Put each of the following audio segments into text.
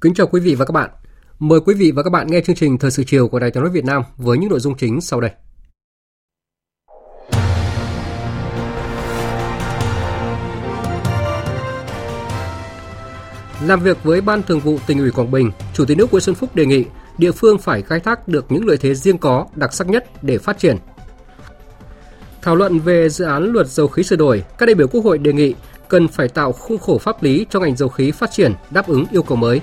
Kính chào quý vị và các bạn. Mời quý vị và các bạn nghe chương trình Thời sự chiều của Đài Tiếng nói Việt Nam với những nội dung chính sau đây. Làm việc với Ban Thường vụ tỉnh ủy Quảng Bình, Chủ tịch nước Nguyễn Xuân Phúc đề nghị địa phương phải khai thác được những lợi thế riêng có, đặc sắc nhất để phát triển. Thảo luận về dự án luật dầu khí sửa đổi, các đại biểu Quốc hội đề nghị cần phải tạo khung khổ pháp lý cho ngành dầu khí phát triển đáp ứng yêu cầu mới.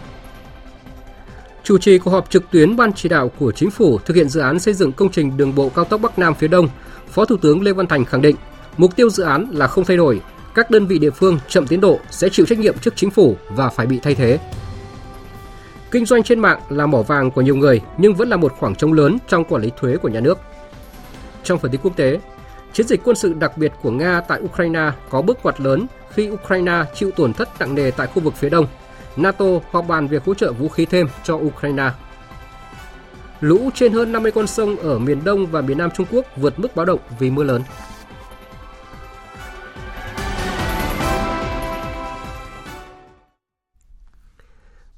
Chủ trì cuộc họp trực tuyến Ban chỉ đạo của Chính phủ thực hiện dự án xây dựng công trình đường bộ cao tốc Bắc Nam phía Đông, Phó Thủ tướng Lê Văn Thành khẳng định, mục tiêu dự án là không thay đổi, các đơn vị địa phương chậm tiến độ sẽ chịu trách nhiệm trước chính phủ và phải bị thay thế. Kinh doanh trên mạng là mỏ vàng của nhiều người nhưng vẫn là một khoảng trống lớn trong quản lý thuế của nhà nước. Trong phần tin quốc tế, chiến dịch quân sự đặc biệt của Nga tại Ukraine có bước ngoặt lớn khi Ukraine chịu tổn thất nặng nề tại khu vực phía đông. NATO họp bàn việc hỗ trợ vũ khí thêm cho Ukraine. Lũ trên hơn 50 con sông ở miền Đông và miền Nam Trung Quốc vượt mức báo động vì mưa lớn.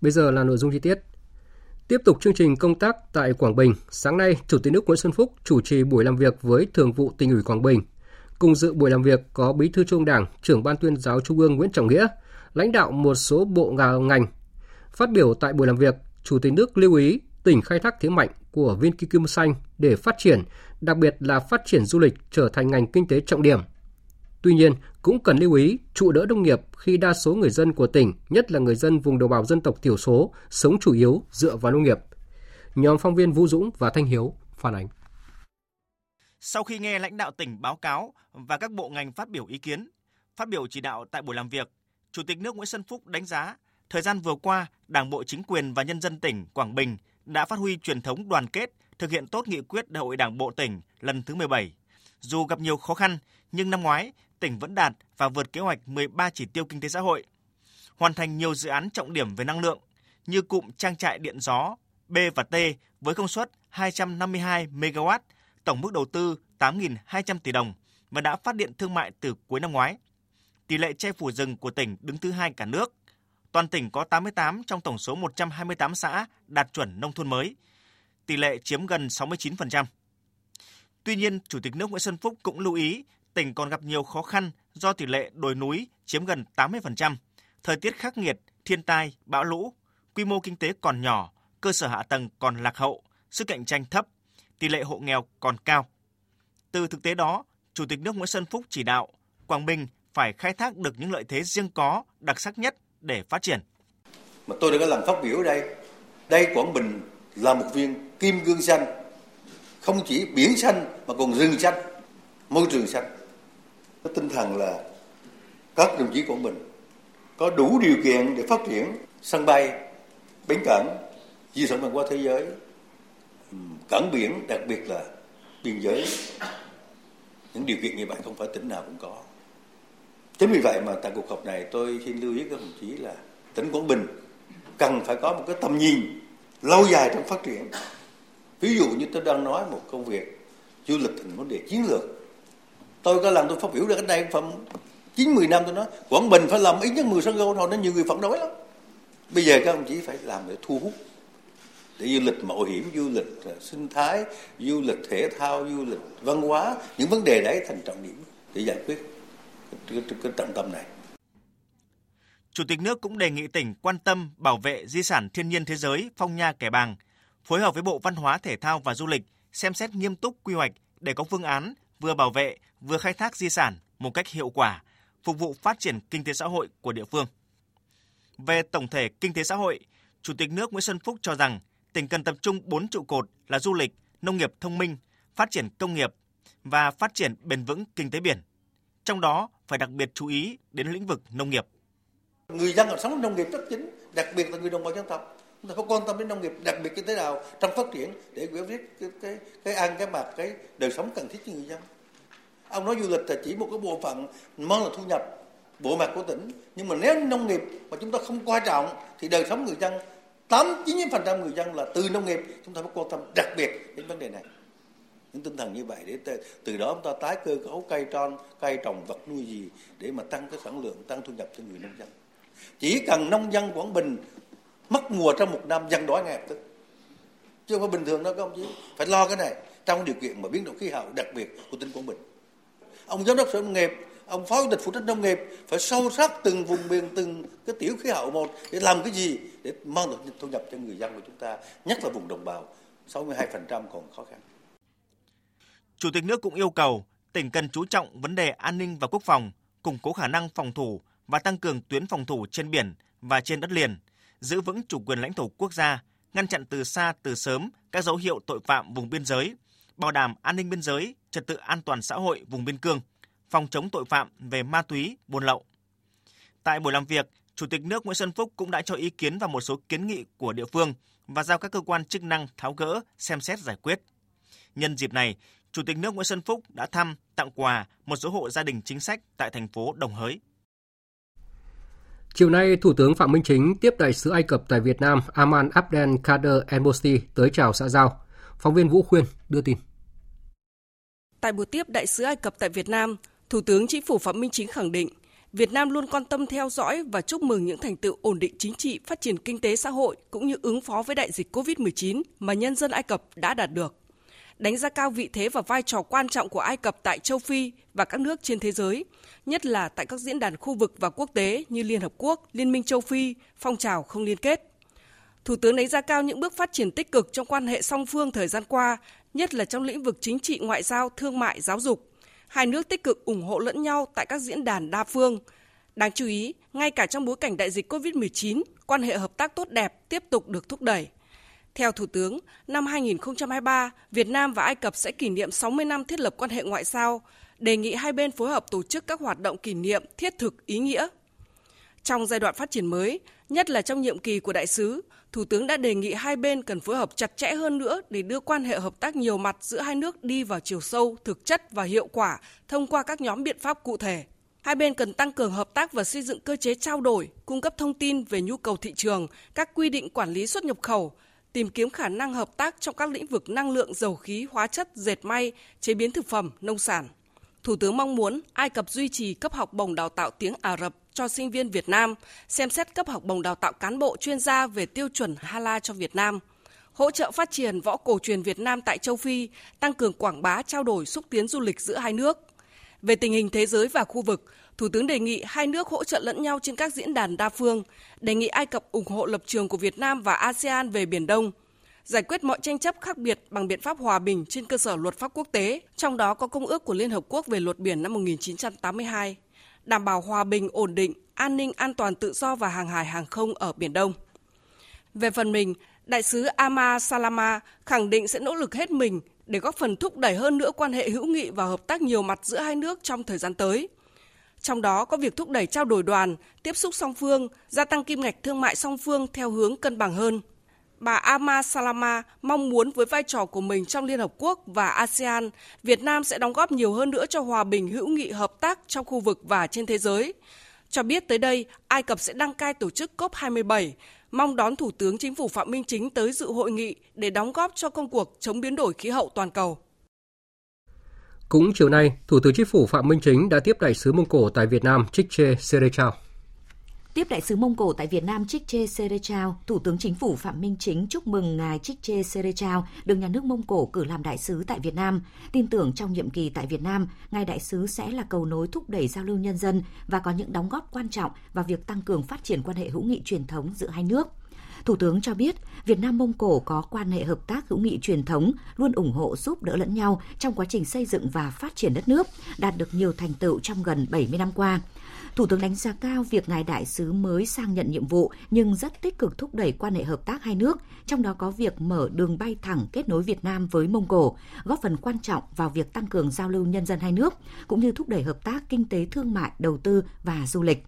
Bây giờ là nội dung chi tiết. Tiếp tục chương trình công tác tại Quảng Bình, sáng nay, Chủ tịch nước Nguyễn Xuân Phúc chủ trì buổi làm việc với Thường vụ tỉnh ủy Quảng Bình. Cùng dự buổi làm việc có Bí thư Trung Đảng, trưởng Ban tuyên giáo Trung ương Nguyễn Trọng Nghĩa, lãnh đạo một số bộ ngành. Phát biểu tại buổi làm việc, Chủ tịch nước lưu ý tỉnh khai thác thế mạnh của viên kim cương xanh để phát triển, đặc biệt là phát triển du lịch trở thành ngành kinh tế trọng điểm. Tuy nhiên, cũng cần lưu ý trụ đỡ nông nghiệp khi đa số người dân của tỉnh, nhất là người dân vùng đồng bào dân tộc thiểu số, sống chủ yếu dựa vào nông nghiệp. Nhóm phóng viên Vũ Dũng và Thanh Hiếu phản ánh. Sau khi nghe lãnh đạo tỉnh báo cáo và các bộ ngành phát biểu ý kiến, phát biểu chỉ đạo tại buổi làm việc, Chủ tịch nước Nguyễn Xuân Phúc đánh giá thời gian vừa qua, Đảng bộ chính quyền và nhân dân tỉnh Quảng Bình đã phát huy truyền thống đoàn kết, thực hiện tốt nghị quyết Đại hội Đảng bộ tỉnh lần thứ 17. Dù gặp nhiều khó khăn, nhưng năm ngoái tỉnh vẫn đạt và vượt kế hoạch 13 chỉ tiêu kinh tế xã hội, hoàn thành nhiều dự án trọng điểm về năng lượng như cụm trang trại điện gió B và T với công suất 252 MW, tổng mức đầu tư 8.200 tỷ đồng và đã phát điện thương mại từ cuối năm ngoái. Tỷ lệ che phủ rừng của tỉnh đứng thứ hai cả nước. Toàn tỉnh có 88 trong tổng số 128 xã đạt chuẩn nông thôn mới. Tỷ lệ chiếm gần 69%. Tuy nhiên, Chủ tịch nước Nguyễn Xuân Phúc cũng lưu ý tỉnh còn gặp nhiều khó khăn do tỷ lệ đồi núi chiếm gần 80%, thời tiết khắc nghiệt, thiên tai, bão lũ, quy mô kinh tế còn nhỏ, cơ sở hạ tầng còn lạc hậu, sức cạnh tranh thấp, tỷ lệ hộ nghèo còn cao. Từ thực tế đó, Chủ tịch nước Nguyễn Xuân Phúc chỉ đạo Quảng Bình phải khai thác được những lợi thế riêng có, đặc sắc nhất để phát triển. Mà tôi đã có lần phát biểu ở đây, đây Quảng Bình là một viên kim cương xanh, không chỉ biển xanh mà còn rừng xanh, môi trường xanh. Cái tinh thần là các đồng chí Quảng Bình có đủ điều kiện để phát triển sân bay, bến cảng, di sản văn hóa thế giới, cảng biển, đặc biệt là biên giới. Những điều kiện như vậy không phải tỉnh nào cũng có. Chính vì vậy mà tại cuộc họp này tôi xin lưu ý các đồng chí là tỉnh Quảng Bình cần phải có một cái tầm nhìn lâu dài trong phát triển. Ví dụ như tôi đang nói một công việc du lịch thành vấn đề chiến lược. Tôi có lần tôi phát biểu ra cái đây phẩm 9 10 năm tôi nói Quảng Bình phải làm ít nhất 10 sân golf thôi nên nhiều người phản đối lắm. Bây giờ các đồng chí phải làm để thu hút để du lịch mạo hiểm, du lịch à, sinh thái, du lịch thể thao, du lịch văn hóa, những vấn đề đấy thành trọng điểm để giải quyết cái, cái, cái trọng tâm này. Chủ tịch nước cũng đề nghị tỉnh quan tâm bảo vệ di sản thiên nhiên thế giới Phong Nha Kẻ Bàng, phối hợp với Bộ Văn hóa Thể thao và Du lịch xem xét nghiêm túc quy hoạch để có phương án vừa bảo vệ vừa khai thác di sản một cách hiệu quả, phục vụ phát triển kinh tế xã hội của địa phương. Về tổng thể kinh tế xã hội, Chủ tịch nước Nguyễn Xuân Phúc cho rằng tỉnh cần tập trung 4 trụ cột là du lịch, nông nghiệp thông minh, phát triển công nghiệp và phát triển bền vững kinh tế biển. Trong đó phải đặc biệt chú ý đến lĩnh vực nông nghiệp. Người dân ở sống nông nghiệp rất chính, đặc biệt là người đồng bào dân tộc. Chúng ta phải quan tâm đến nông nghiệp, đặc biệt như thế nào trong phát triển để giải quyết cái, cái, cái ăn, cái mặc, cái đời sống cần thiết cho người dân. Ông nói du lịch là chỉ một cái bộ phận mang là thu nhập bộ mặt của tỉnh nhưng mà nếu nông nghiệp mà chúng ta không quan trọng thì đời sống người dân tám chín phần trăm người dân là từ nông nghiệp chúng ta phải quan tâm đặc biệt đến vấn đề này những tinh thần như vậy để từ, đó chúng ta tái cơ cấu cây tròn cây trồng vật nuôi gì để mà tăng cái sản lượng tăng thu nhập cho người nông dân. Chỉ cần nông dân quảng bình mất mùa trong một năm dân đói ngay tức. Chứ không phải bình thường đâu các ông chí. Phải lo cái này. Trong điều kiện mà biến đổi khí hậu đặc biệt của tỉnh quảng bình. Ông giám đốc sở nông nghiệp ông phó chủ tịch phụ trách nông nghiệp phải sâu sắc từng vùng miền từng cái tiểu khí hậu một để làm cái gì để mang được thu nhập cho người dân của chúng ta nhất là vùng đồng bào. 62% còn khó khăn. Chủ tịch nước cũng yêu cầu tỉnh cần chú trọng vấn đề an ninh và quốc phòng, củng cố khả năng phòng thủ và tăng cường tuyến phòng thủ trên biển và trên đất liền, giữ vững chủ quyền lãnh thổ quốc gia, ngăn chặn từ xa từ sớm các dấu hiệu tội phạm vùng biên giới, bảo đảm an ninh biên giới, trật tự an toàn xã hội vùng biên cương – phòng chống tội phạm về ma túy, buôn lậu. Tại buổi làm việc, Chủ tịch nước Nguyễn Xuân Phúc cũng đã cho ý kiến vào một số kiến nghị của địa phương và giao các cơ quan chức năng tháo gỡ, xem xét giải quyết. Nhân dịp này, Chủ tịch nước Nguyễn Xuân Phúc đã thăm, tặng quà một số hộ gia đình chính sách tại thành phố Đồng Hới. Chiều nay, Thủ tướng Phạm Minh Chính tiếp đại sứ Ai Cập tại Việt Nam Aman Abdel Kader El Mosti tới chào xã giao. Phóng viên Vũ Khuyên đưa tin. Tại buổi tiếp đại sứ Ai Cập tại Việt Nam, Thủ tướng Chính phủ Phạm Minh Chính khẳng định, Việt Nam luôn quan tâm theo dõi và chúc mừng những thành tựu ổn định chính trị, phát triển kinh tế xã hội cũng như ứng phó với đại dịch COVID-19 mà nhân dân Ai Cập đã đạt được. Đánh giá cao vị thế và vai trò quan trọng của Ai Cập tại châu Phi và các nước trên thế giới, nhất là tại các diễn đàn khu vực và quốc tế như Liên Hợp Quốc, Liên minh châu Phi, phong trào không liên kết. Thủ tướng đánh giá cao những bước phát triển tích cực trong quan hệ song phương thời gian qua, nhất là trong lĩnh vực chính trị, ngoại giao, thương mại, giáo dục hai nước tích cực ủng hộ lẫn nhau tại các diễn đàn đa phương. Đáng chú ý, ngay cả trong bối cảnh đại dịch COVID-19, quan hệ hợp tác tốt đẹp tiếp tục được thúc đẩy. Theo Thủ tướng, năm 2023, Việt Nam và Ai Cập sẽ kỷ niệm 60 năm thiết lập quan hệ ngoại giao, đề nghị hai bên phối hợp tổ chức các hoạt động kỷ niệm thiết thực ý nghĩa. Trong giai đoạn phát triển mới, nhất là trong nhiệm kỳ của đại sứ, Thủ tướng đã đề nghị hai bên cần phối hợp chặt chẽ hơn nữa để đưa quan hệ hợp tác nhiều mặt giữa hai nước đi vào chiều sâu, thực chất và hiệu quả thông qua các nhóm biện pháp cụ thể. Hai bên cần tăng cường hợp tác và xây dựng cơ chế trao đổi, cung cấp thông tin về nhu cầu thị trường, các quy định quản lý xuất nhập khẩu, tìm kiếm khả năng hợp tác trong các lĩnh vực năng lượng, dầu khí, hóa chất, dệt may, chế biến thực phẩm, nông sản. Thủ tướng mong muốn Ai Cập duy trì cấp học bổng đào tạo tiếng Ả Rập cho sinh viên Việt Nam, xem xét cấp học bổng đào tạo cán bộ chuyên gia về tiêu chuẩn Hala cho Việt Nam, hỗ trợ phát triển võ cổ truyền Việt Nam tại châu Phi, tăng cường quảng bá trao đổi xúc tiến du lịch giữa hai nước. Về tình hình thế giới và khu vực, Thủ tướng đề nghị hai nước hỗ trợ lẫn nhau trên các diễn đàn đa phương, đề nghị Ai Cập ủng hộ lập trường của Việt Nam và ASEAN về Biển Đông, giải quyết mọi tranh chấp khác biệt bằng biện pháp hòa bình trên cơ sở luật pháp quốc tế, trong đó có Công ước của Liên Hợp Quốc về luật biển năm 1982 đảm bảo hòa bình, ổn định, an ninh, an toàn tự do và hàng hải hàng không ở Biển Đông. Về phần mình, Đại sứ Ama Salama khẳng định sẽ nỗ lực hết mình để góp phần thúc đẩy hơn nữa quan hệ hữu nghị và hợp tác nhiều mặt giữa hai nước trong thời gian tới. Trong đó có việc thúc đẩy trao đổi đoàn, tiếp xúc song phương, gia tăng kim ngạch thương mại song phương theo hướng cân bằng hơn bà Ama Salama mong muốn với vai trò của mình trong Liên Hợp Quốc và ASEAN, Việt Nam sẽ đóng góp nhiều hơn nữa cho hòa bình hữu nghị hợp tác trong khu vực và trên thế giới. Cho biết tới đây, Ai Cập sẽ đăng cai tổ chức COP27, mong đón Thủ tướng Chính phủ Phạm Minh Chính tới dự hội nghị để đóng góp cho công cuộc chống biến đổi khí hậu toàn cầu. Cũng chiều nay, Thủ tướng Chính phủ Phạm Minh Chính đã tiếp đại sứ Mông Cổ tại Việt Nam Chikche Serechao. Tiếp đại sứ Mông Cổ tại Việt Nam Chikche Serechao, Thủ tướng Chính phủ Phạm Minh Chính chúc mừng ngài Chikche Serechao được nhà nước Mông Cổ cử làm đại sứ tại Việt Nam. Tin tưởng trong nhiệm kỳ tại Việt Nam, ngài đại sứ sẽ là cầu nối thúc đẩy giao lưu nhân dân và có những đóng góp quan trọng vào việc tăng cường phát triển quan hệ hữu nghị truyền thống giữa hai nước. Thủ tướng cho biết, Việt Nam Mông Cổ có quan hệ hợp tác hữu nghị truyền thống, luôn ủng hộ giúp đỡ lẫn nhau trong quá trình xây dựng và phát triển đất nước, đạt được nhiều thành tựu trong gần 70 năm qua. Thủ tướng đánh giá cao việc ngài đại sứ mới sang nhận nhiệm vụ nhưng rất tích cực thúc đẩy quan hệ hợp tác hai nước, trong đó có việc mở đường bay thẳng kết nối Việt Nam với Mông Cổ, góp phần quan trọng vào việc tăng cường giao lưu nhân dân hai nước cũng như thúc đẩy hợp tác kinh tế thương mại, đầu tư và du lịch.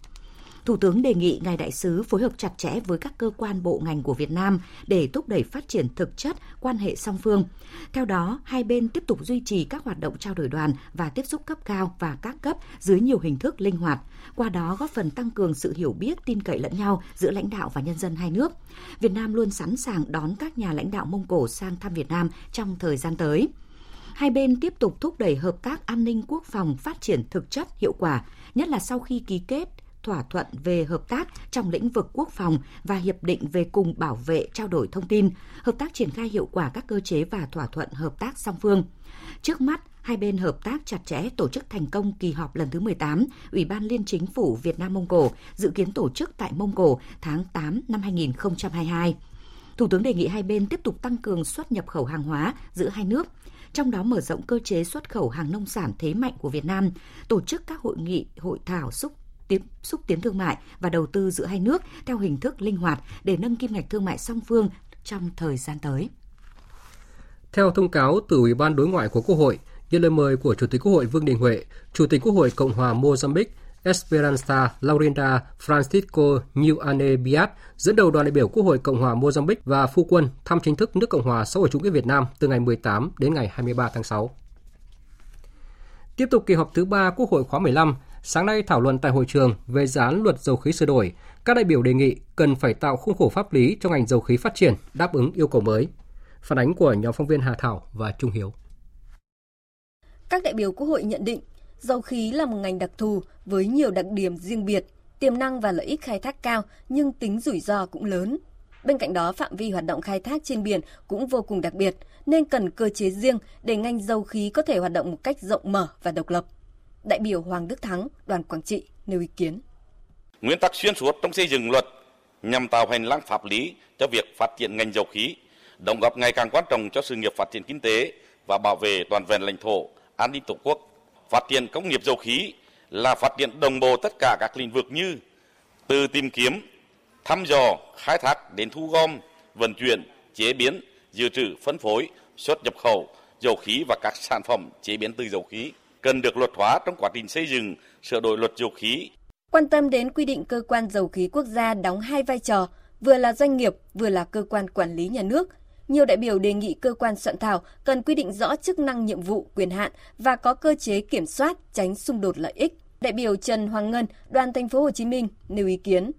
Thủ tướng đề nghị ngài đại sứ phối hợp chặt chẽ với các cơ quan bộ ngành của Việt Nam để thúc đẩy phát triển thực chất quan hệ song phương. Theo đó, hai bên tiếp tục duy trì các hoạt động trao đổi đoàn và tiếp xúc cấp cao và các cấp dưới nhiều hình thức linh hoạt, qua đó góp phần tăng cường sự hiểu biết, tin cậy lẫn nhau giữa lãnh đạo và nhân dân hai nước. Việt Nam luôn sẵn sàng đón các nhà lãnh đạo Mông Cổ sang thăm Việt Nam trong thời gian tới hai bên tiếp tục thúc đẩy hợp tác an ninh quốc phòng phát triển thực chất hiệu quả, nhất là sau khi ký kết thỏa thuận về hợp tác trong lĩnh vực quốc phòng và hiệp định về cùng bảo vệ trao đổi thông tin, hợp tác triển khai hiệu quả các cơ chế và thỏa thuận hợp tác song phương. Trước mắt, hai bên hợp tác chặt chẽ tổ chức thành công kỳ họp lần thứ 18 Ủy ban Liên Chính phủ Việt Nam Mông Cổ, dự kiến tổ chức tại Mông Cổ tháng 8 năm 2022. Thủ tướng đề nghị hai bên tiếp tục tăng cường xuất nhập khẩu hàng hóa giữa hai nước, trong đó mở rộng cơ chế xuất khẩu hàng nông sản thế mạnh của Việt Nam, tổ chức các hội nghị, hội thảo xúc tiếp xúc tiến thương mại và đầu tư giữa hai nước theo hình thức linh hoạt để nâng kim ngạch thương mại song phương trong thời gian tới. Theo thông cáo từ Ủy ban Đối ngoại của Quốc hội, nhận lời mời của Chủ tịch Quốc hội Vương Đình Huệ, Chủ tịch Quốc hội Cộng hòa Mozambique Esperanza Laurinda Francisco Nhuane Biat dẫn đầu đoàn đại biểu Quốc hội Cộng hòa Mozambique và phu quân thăm chính thức nước Cộng hòa xã hội chủ nghĩa Việt Nam từ ngày 18 đến ngày 23 tháng 6. Tiếp tục kỳ họp thứ ba Quốc hội khóa 15, sáng nay thảo luận tại hội trường về dự án luật dầu khí sửa đổi, các đại biểu đề nghị cần phải tạo khung khổ pháp lý cho ngành dầu khí phát triển, đáp ứng yêu cầu mới. Phản ánh của nhóm phóng viên Hà Thảo và Trung Hiếu. Các đại biểu Quốc hội nhận định Dầu khí là một ngành đặc thù với nhiều đặc điểm riêng biệt, tiềm năng và lợi ích khai thác cao nhưng tính rủi ro cũng lớn. Bên cạnh đó, phạm vi hoạt động khai thác trên biển cũng vô cùng đặc biệt, nên cần cơ chế riêng để ngành dầu khí có thể hoạt động một cách rộng mở và độc lập. Đại biểu Hoàng Đức Thắng, đoàn Quảng Trị nêu ý kiến. Nguyên tắc xuyên suốt trong xây dựng luật nhằm tạo hành lang pháp lý cho việc phát triển ngành dầu khí, đóng góp ngày càng quan trọng cho sự nghiệp phát triển kinh tế và bảo vệ toàn vẹn lãnh thổ, an ninh tổ quốc Phát triển công nghiệp dầu khí là phát triển đồng bộ tất cả các lĩnh vực như từ tìm kiếm, thăm dò, khai thác đến thu gom, vận chuyển, chế biến, dự trữ, phân phối, xuất nhập khẩu dầu khí và các sản phẩm chế biến từ dầu khí cần được luật hóa trong quá trình xây dựng, sửa đổi luật dầu khí. Quan tâm đến quy định cơ quan dầu khí quốc gia đóng hai vai trò, vừa là doanh nghiệp, vừa là cơ quan quản lý nhà nước – nhiều đại biểu đề nghị cơ quan soạn thảo cần quy định rõ chức năng nhiệm vụ, quyền hạn và có cơ chế kiểm soát tránh xung đột lợi ích. Đại biểu Trần Hoàng Ngân, đoàn thành phố Hồ Chí Minh nêu ý kiến.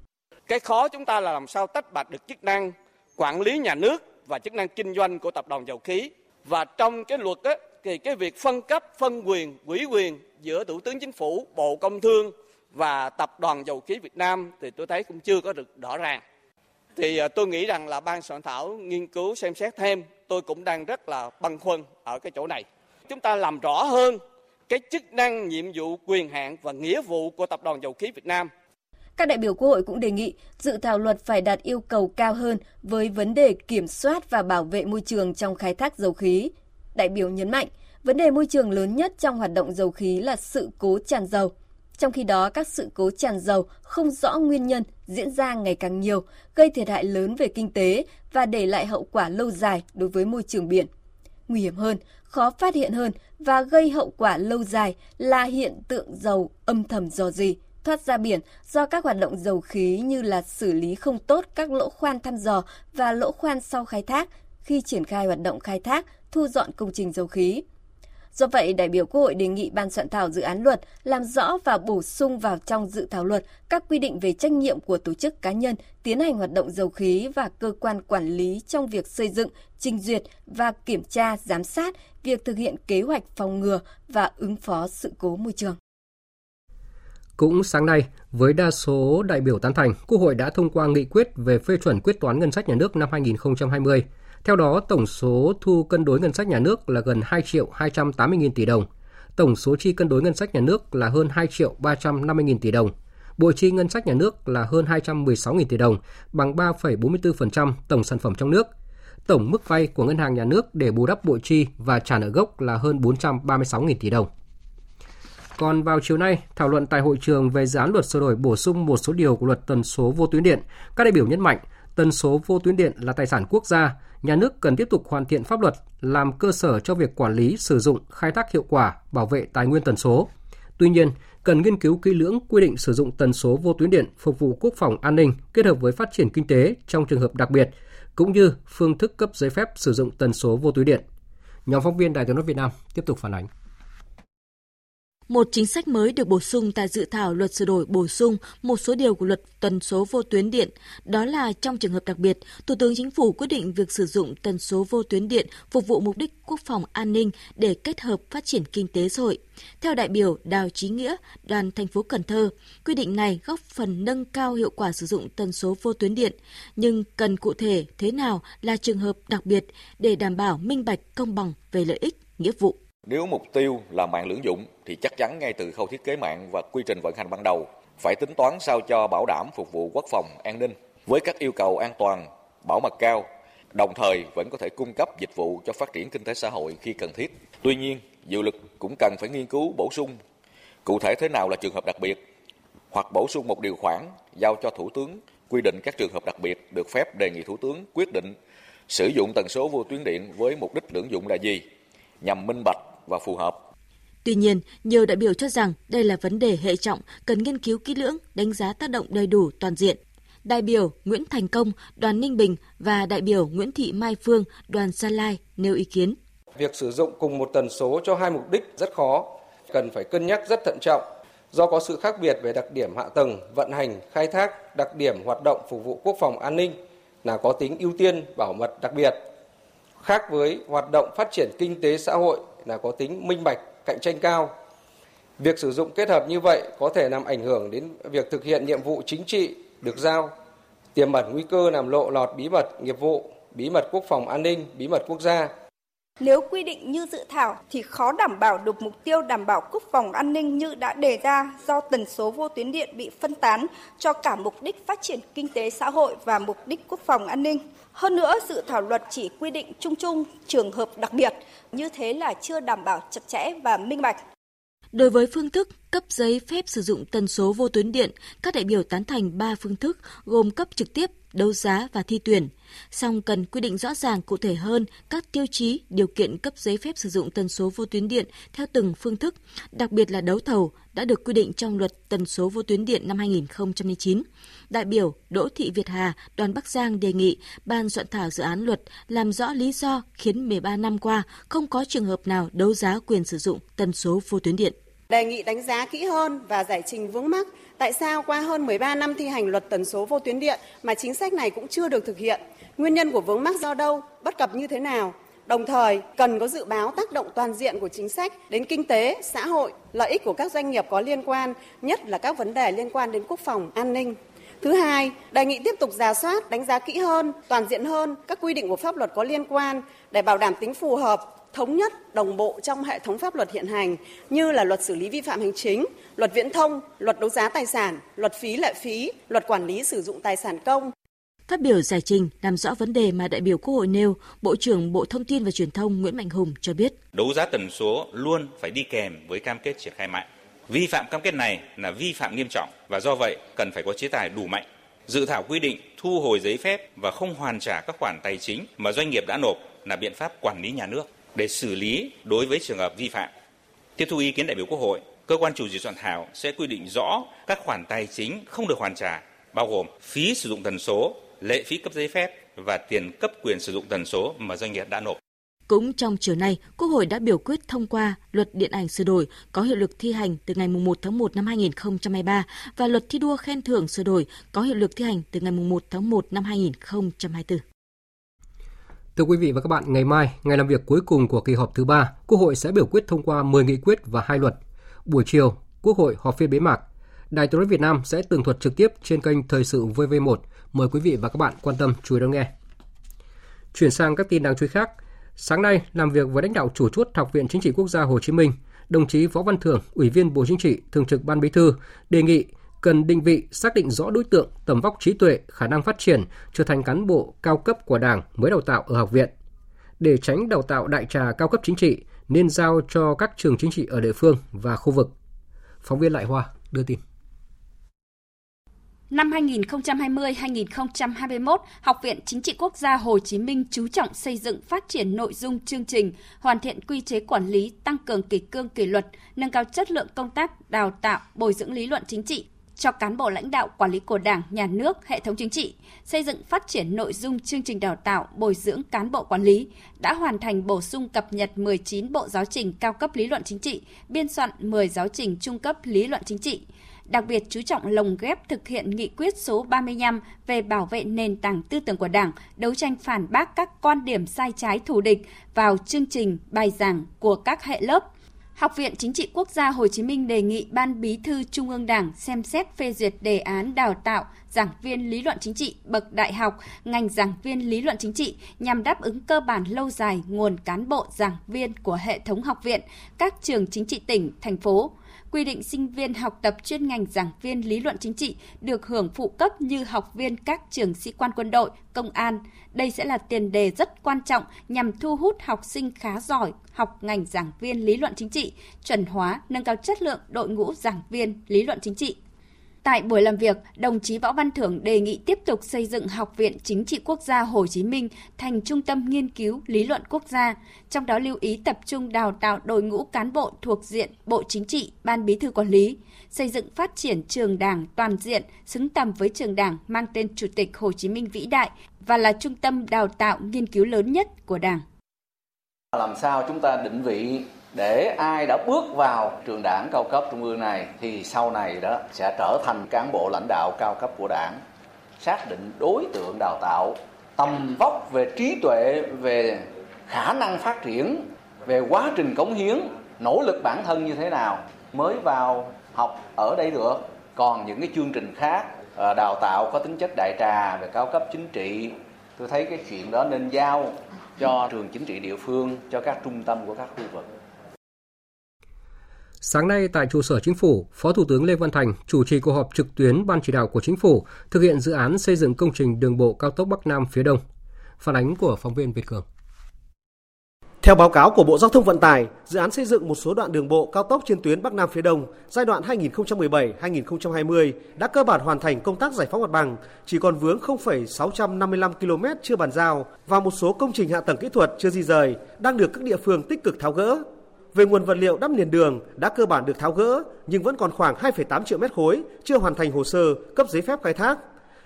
Cái khó chúng ta là làm sao tách bạch được chức năng quản lý nhà nước và chức năng kinh doanh của tập đoàn dầu khí. Và trong cái luật á, thì cái việc phân cấp, phân quyền, quỹ quyền giữa Thủ tướng Chính phủ, Bộ Công Thương và Tập đoàn Dầu khí Việt Nam thì tôi thấy cũng chưa có được rõ ràng. Thì à, tôi nghĩ rằng là ban soạn thảo nghiên cứu xem xét thêm tôi cũng đang rất là băn khoăn ở cái chỗ này. Chúng ta làm rõ hơn cái chức năng nhiệm vụ quyền hạn và nghĩa vụ của tập đoàn dầu khí Việt Nam. Các đại biểu Quốc hội cũng đề nghị dự thảo luật phải đạt yêu cầu cao hơn với vấn đề kiểm soát và bảo vệ môi trường trong khai thác dầu khí. Đại biểu nhấn mạnh, vấn đề môi trường lớn nhất trong hoạt động dầu khí là sự cố tràn dầu. Trong khi đó, các sự cố tràn dầu không rõ nguyên nhân diễn ra ngày càng nhiều, gây thiệt hại lớn về kinh tế và để lại hậu quả lâu dài đối với môi trường biển. Nguy hiểm hơn, khó phát hiện hơn và gây hậu quả lâu dài là hiện tượng dầu âm thầm dò dỉ, thoát ra biển do các hoạt động dầu khí như là xử lý không tốt các lỗ khoan thăm dò và lỗ khoan sau khai thác khi triển khai hoạt động khai thác, thu dọn công trình dầu khí. Do vậy, đại biểu Quốc hội đề nghị ban soạn thảo dự án luật làm rõ và bổ sung vào trong dự thảo luật các quy định về trách nhiệm của tổ chức cá nhân tiến hành hoạt động dầu khí và cơ quan quản lý trong việc xây dựng, trình duyệt và kiểm tra, giám sát việc thực hiện kế hoạch phòng ngừa và ứng phó sự cố môi trường. Cũng sáng nay, với đa số đại biểu tán thành, Quốc hội đã thông qua nghị quyết về phê chuẩn quyết toán ngân sách nhà nước năm 2020 theo đó, tổng số thu cân đối ngân sách nhà nước là gần 2 triệu 280 nghìn tỷ đồng. Tổng số chi cân đối ngân sách nhà nước là hơn 2 triệu 350 nghìn tỷ đồng. Bộ chi ngân sách nhà nước là hơn 216 nghìn tỷ đồng, bằng 3,44% tổng sản phẩm trong nước. Tổng mức vay của ngân hàng nhà nước để bù đắp bộ chi và trả nợ gốc là hơn 436 nghìn tỷ đồng. Còn vào chiều nay, thảo luận tại hội trường về dự án luật sửa đổi bổ sung một số điều của luật tần số vô tuyến điện, các đại biểu nhấn mạnh tần số vô tuyến điện là tài sản quốc gia, nhà nước cần tiếp tục hoàn thiện pháp luật làm cơ sở cho việc quản lý, sử dụng, khai thác hiệu quả, bảo vệ tài nguyên tần số. Tuy nhiên, cần nghiên cứu kỹ lưỡng quy định sử dụng tần số vô tuyến điện phục vụ quốc phòng an ninh kết hợp với phát triển kinh tế trong trường hợp đặc biệt, cũng như phương thức cấp giấy phép sử dụng tần số vô tuyến điện. Nhóm phóng viên Đài tiếng nói Việt Nam tiếp tục phản ánh. Một chính sách mới được bổ sung tại dự thảo luật sửa đổi bổ sung một số điều của luật tần số vô tuyến điện. Đó là trong trường hợp đặc biệt, Thủ tướng Chính phủ quyết định việc sử dụng tần số vô tuyến điện phục vụ mục đích quốc phòng an ninh để kết hợp phát triển kinh tế xã hội. Theo đại biểu Đào Chí Nghĩa, đoàn thành phố Cần Thơ, quy định này góp phần nâng cao hiệu quả sử dụng tần số vô tuyến điện, nhưng cần cụ thể thế nào là trường hợp đặc biệt để đảm bảo minh bạch công bằng về lợi ích, nghĩa vụ. Nếu mục tiêu là mạng lưỡng dụng thì chắc chắn ngay từ khâu thiết kế mạng và quy trình vận hành ban đầu phải tính toán sao cho bảo đảm phục vụ quốc phòng an ninh. Với các yêu cầu an toàn, bảo mật cao, đồng thời vẫn có thể cung cấp dịch vụ cho phát triển kinh tế xã hội khi cần thiết. Tuy nhiên, dự luật cũng cần phải nghiên cứu bổ sung. Cụ thể thế nào là trường hợp đặc biệt? Hoặc bổ sung một điều khoản giao cho Thủ tướng quy định các trường hợp đặc biệt được phép đề nghị Thủ tướng quyết định sử dụng tần số vô tuyến điện với mục đích lưỡng dụng là gì nhằm minh bạch và phù hợp. Tuy nhiên, nhiều đại biểu cho rằng đây là vấn đề hệ trọng, cần nghiên cứu kỹ lưỡng, đánh giá tác động đầy đủ toàn diện. Đại biểu Nguyễn Thành Công, đoàn Ninh Bình và đại biểu Nguyễn Thị Mai Phương, đoàn Gia Lai nêu ý kiến. Việc sử dụng cùng một tần số cho hai mục đích rất khó, cần phải cân nhắc rất thận trọng do có sự khác biệt về đặc điểm hạ tầng, vận hành, khai thác, đặc điểm hoạt động phục vụ quốc phòng an ninh là có tính ưu tiên bảo mật đặc biệt. Khác với hoạt động phát triển kinh tế xã hội là có tính minh bạch, cạnh tranh cao. Việc sử dụng kết hợp như vậy có thể làm ảnh hưởng đến việc thực hiện nhiệm vụ chính trị được giao, tiềm ẩn nguy cơ làm lộ lọt bí mật nghiệp vụ, bí mật quốc phòng an ninh, bí mật quốc gia. Nếu quy định như dự thảo thì khó đảm bảo được mục tiêu đảm bảo quốc phòng an ninh như đã đề ra do tần số vô tuyến điện bị phân tán cho cả mục đích phát triển kinh tế xã hội và mục đích quốc phòng an ninh. Hơn nữa, dự thảo luật chỉ quy định chung chung trường hợp đặc biệt, như thế là chưa đảm bảo chặt chẽ và minh bạch. Đối với phương thức cấp giấy phép sử dụng tần số vô tuyến điện, các đại biểu tán thành 3 phương thức gồm cấp trực tiếp, đấu giá và thi tuyển. Song cần quy định rõ ràng cụ thể hơn các tiêu chí, điều kiện cấp giấy phép sử dụng tần số vô tuyến điện theo từng phương thức, đặc biệt là đấu thầu đã được quy định trong luật tần số vô tuyến điện năm 2009. Đại biểu Đỗ Thị Việt Hà, đoàn Bắc Giang đề nghị ban soạn thảo dự án luật làm rõ lý do khiến 13 năm qua không có trường hợp nào đấu giá quyền sử dụng tần số vô tuyến điện đề nghị đánh giá kỹ hơn và giải trình vướng mắc tại sao qua hơn 13 năm thi hành luật tần số vô tuyến điện mà chính sách này cũng chưa được thực hiện, nguyên nhân của vướng mắc do đâu, bất cập như thế nào. Đồng thời, cần có dự báo tác động toàn diện của chính sách đến kinh tế, xã hội, lợi ích của các doanh nghiệp có liên quan, nhất là các vấn đề liên quan đến quốc phòng, an ninh. Thứ hai, đề nghị tiếp tục giả soát, đánh giá kỹ hơn, toàn diện hơn các quy định của pháp luật có liên quan để bảo đảm tính phù hợp, thống nhất, đồng bộ trong hệ thống pháp luật hiện hành như là luật xử lý vi phạm hành chính, luật viễn thông, luật đấu giá tài sản, luật phí lệ phí, luật quản lý sử dụng tài sản công. Phát biểu giải trình làm rõ vấn đề mà đại biểu Quốc hội nêu, Bộ trưởng Bộ Thông tin và Truyền thông Nguyễn Mạnh Hùng cho biết. Đấu giá tần số luôn phải đi kèm với cam kết triển khai mạng. Vi phạm cam kết này là vi phạm nghiêm trọng và do vậy cần phải có chế tài đủ mạnh. Dự thảo quy định thu hồi giấy phép và không hoàn trả các khoản tài chính mà doanh nghiệp đã nộp là biện pháp quản lý nhà nước để xử lý đối với trường hợp vi phạm. Tiếp thu ý kiến đại biểu Quốc hội, cơ quan chủ trì soạn thảo sẽ quy định rõ các khoản tài chính không được hoàn trả, bao gồm phí sử dụng tần số, lệ phí cấp giấy phép và tiền cấp quyền sử dụng tần số mà doanh nghiệp đã nộp. Cũng trong chiều nay, Quốc hội đã biểu quyết thông qua luật điện ảnh sửa đổi có hiệu lực thi hành từ ngày 1 tháng 1 năm 2023 và luật thi đua khen thưởng sửa đổi có hiệu lực thi hành từ ngày 1 tháng 1 năm 2024. Thưa quý vị và các bạn, ngày mai, ngày làm việc cuối cùng của kỳ họp thứ ba, Quốc hội sẽ biểu quyết thông qua 10 nghị quyết và hai luật. Buổi chiều, Quốc hội họp phiên bế mạc. Đài truyền hình Việt Nam sẽ tường thuật trực tiếp trên kênh Thời sự VV1. Mời quý vị và các bạn quan tâm chú ý đón nghe. Chuyển sang các tin đáng chú ý khác. Sáng nay, làm việc với lãnh đạo chủ chốt Học viện Chính trị Quốc gia Hồ Chí Minh, đồng chí Võ Văn Thưởng, Ủy viên Bộ Chính trị, Thường trực Ban Bí thư đề nghị cần định vị, xác định rõ đối tượng, tầm vóc trí tuệ, khả năng phát triển, trở thành cán bộ cao cấp của Đảng mới đào tạo ở học viện. Để tránh đào tạo đại trà cao cấp chính trị, nên giao cho các trường chính trị ở địa phương và khu vực. Phóng viên Lại Hoa đưa tin. Năm 2020-2021, Học viện Chính trị Quốc gia Hồ Chí Minh chú trọng xây dựng phát triển nội dung chương trình, hoàn thiện quy chế quản lý, tăng cường kỷ cương kỷ luật, nâng cao chất lượng công tác đào tạo, bồi dưỡng lý luận chính trị, cho cán bộ lãnh đạo quản lý của Đảng, Nhà nước, hệ thống chính trị, xây dựng phát triển nội dung chương trình đào tạo, bồi dưỡng cán bộ quản lý, đã hoàn thành bổ sung cập nhật 19 bộ giáo trình cao cấp lý luận chính trị, biên soạn 10 giáo trình trung cấp lý luận chính trị, đặc biệt chú trọng lồng ghép thực hiện nghị quyết số 35 về bảo vệ nền tảng tư tưởng của Đảng, đấu tranh phản bác các quan điểm sai trái thù địch vào chương trình bài giảng của các hệ lớp. Học viện Chính trị Quốc gia Hồ Chí Minh đề nghị Ban Bí thư Trung ương Đảng xem xét phê duyệt đề án đào tạo giảng viên lý luận chính trị bậc đại học, ngành giảng viên lý luận chính trị nhằm đáp ứng cơ bản lâu dài nguồn cán bộ giảng viên của hệ thống học viện, các trường chính trị tỉnh, thành phố quy định sinh viên học tập chuyên ngành giảng viên lý luận chính trị được hưởng phụ cấp như học viên các trường sĩ quan quân đội, công an. Đây sẽ là tiền đề rất quan trọng nhằm thu hút học sinh khá giỏi học ngành giảng viên lý luận chính trị, chuẩn hóa, nâng cao chất lượng đội ngũ giảng viên lý luận chính trị. Tại buổi làm việc, đồng chí Võ Văn Thưởng đề nghị tiếp tục xây dựng Học viện Chính trị Quốc gia Hồ Chí Minh thành trung tâm nghiên cứu lý luận quốc gia, trong đó lưu ý tập trung đào tạo đội ngũ cán bộ thuộc diện Bộ Chính trị, Ban Bí thư Quản lý, xây dựng phát triển trường đảng toàn diện xứng tầm với trường đảng mang tên Chủ tịch Hồ Chí Minh vĩ đại và là trung tâm đào tạo nghiên cứu lớn nhất của Đảng. Làm sao chúng ta định vị để ai đã bước vào trường đảng cao cấp trung ương này, thì sau này đó sẽ trở thành cán bộ lãnh đạo cao cấp của đảng, xác định đối tượng đào tạo, tầm vóc về trí tuệ, về khả năng phát triển, về quá trình cống hiến, nỗ lực bản thân như thế nào mới vào học ở đây được. Còn những cái chương trình khác ờ, đào tạo có tính chất đại trà về cao cấp chính trị, tôi thấy cái chuyện đó nên giao cho trường chính trị địa phương, cho các trung tâm của các khu vực. Sáng nay tại trụ sở Chính phủ, Phó Thủ tướng Lê Văn Thành chủ trì cuộc họp trực tuyến Ban chỉ đạo của Chính phủ thực hiện dự án xây dựng công trình đường bộ cao tốc Bắc Nam phía Đông. Phản ánh của phóng viên Việt Cường. Theo báo cáo của Bộ Giao thông Vận tải, dự án xây dựng một số đoạn đường bộ cao tốc trên tuyến Bắc Nam phía Đông giai đoạn 2017-2020 đã cơ bản hoàn thành công tác giải phóng mặt bằng, chỉ còn vướng 0,655 km chưa bàn giao và một số công trình hạ tầng kỹ thuật chưa di rời đang được các địa phương tích cực tháo gỡ về nguồn vật liệu đắp nền đường đã cơ bản được tháo gỡ nhưng vẫn còn khoảng 2,8 triệu mét khối chưa hoàn thành hồ sơ cấp giấy phép khai thác.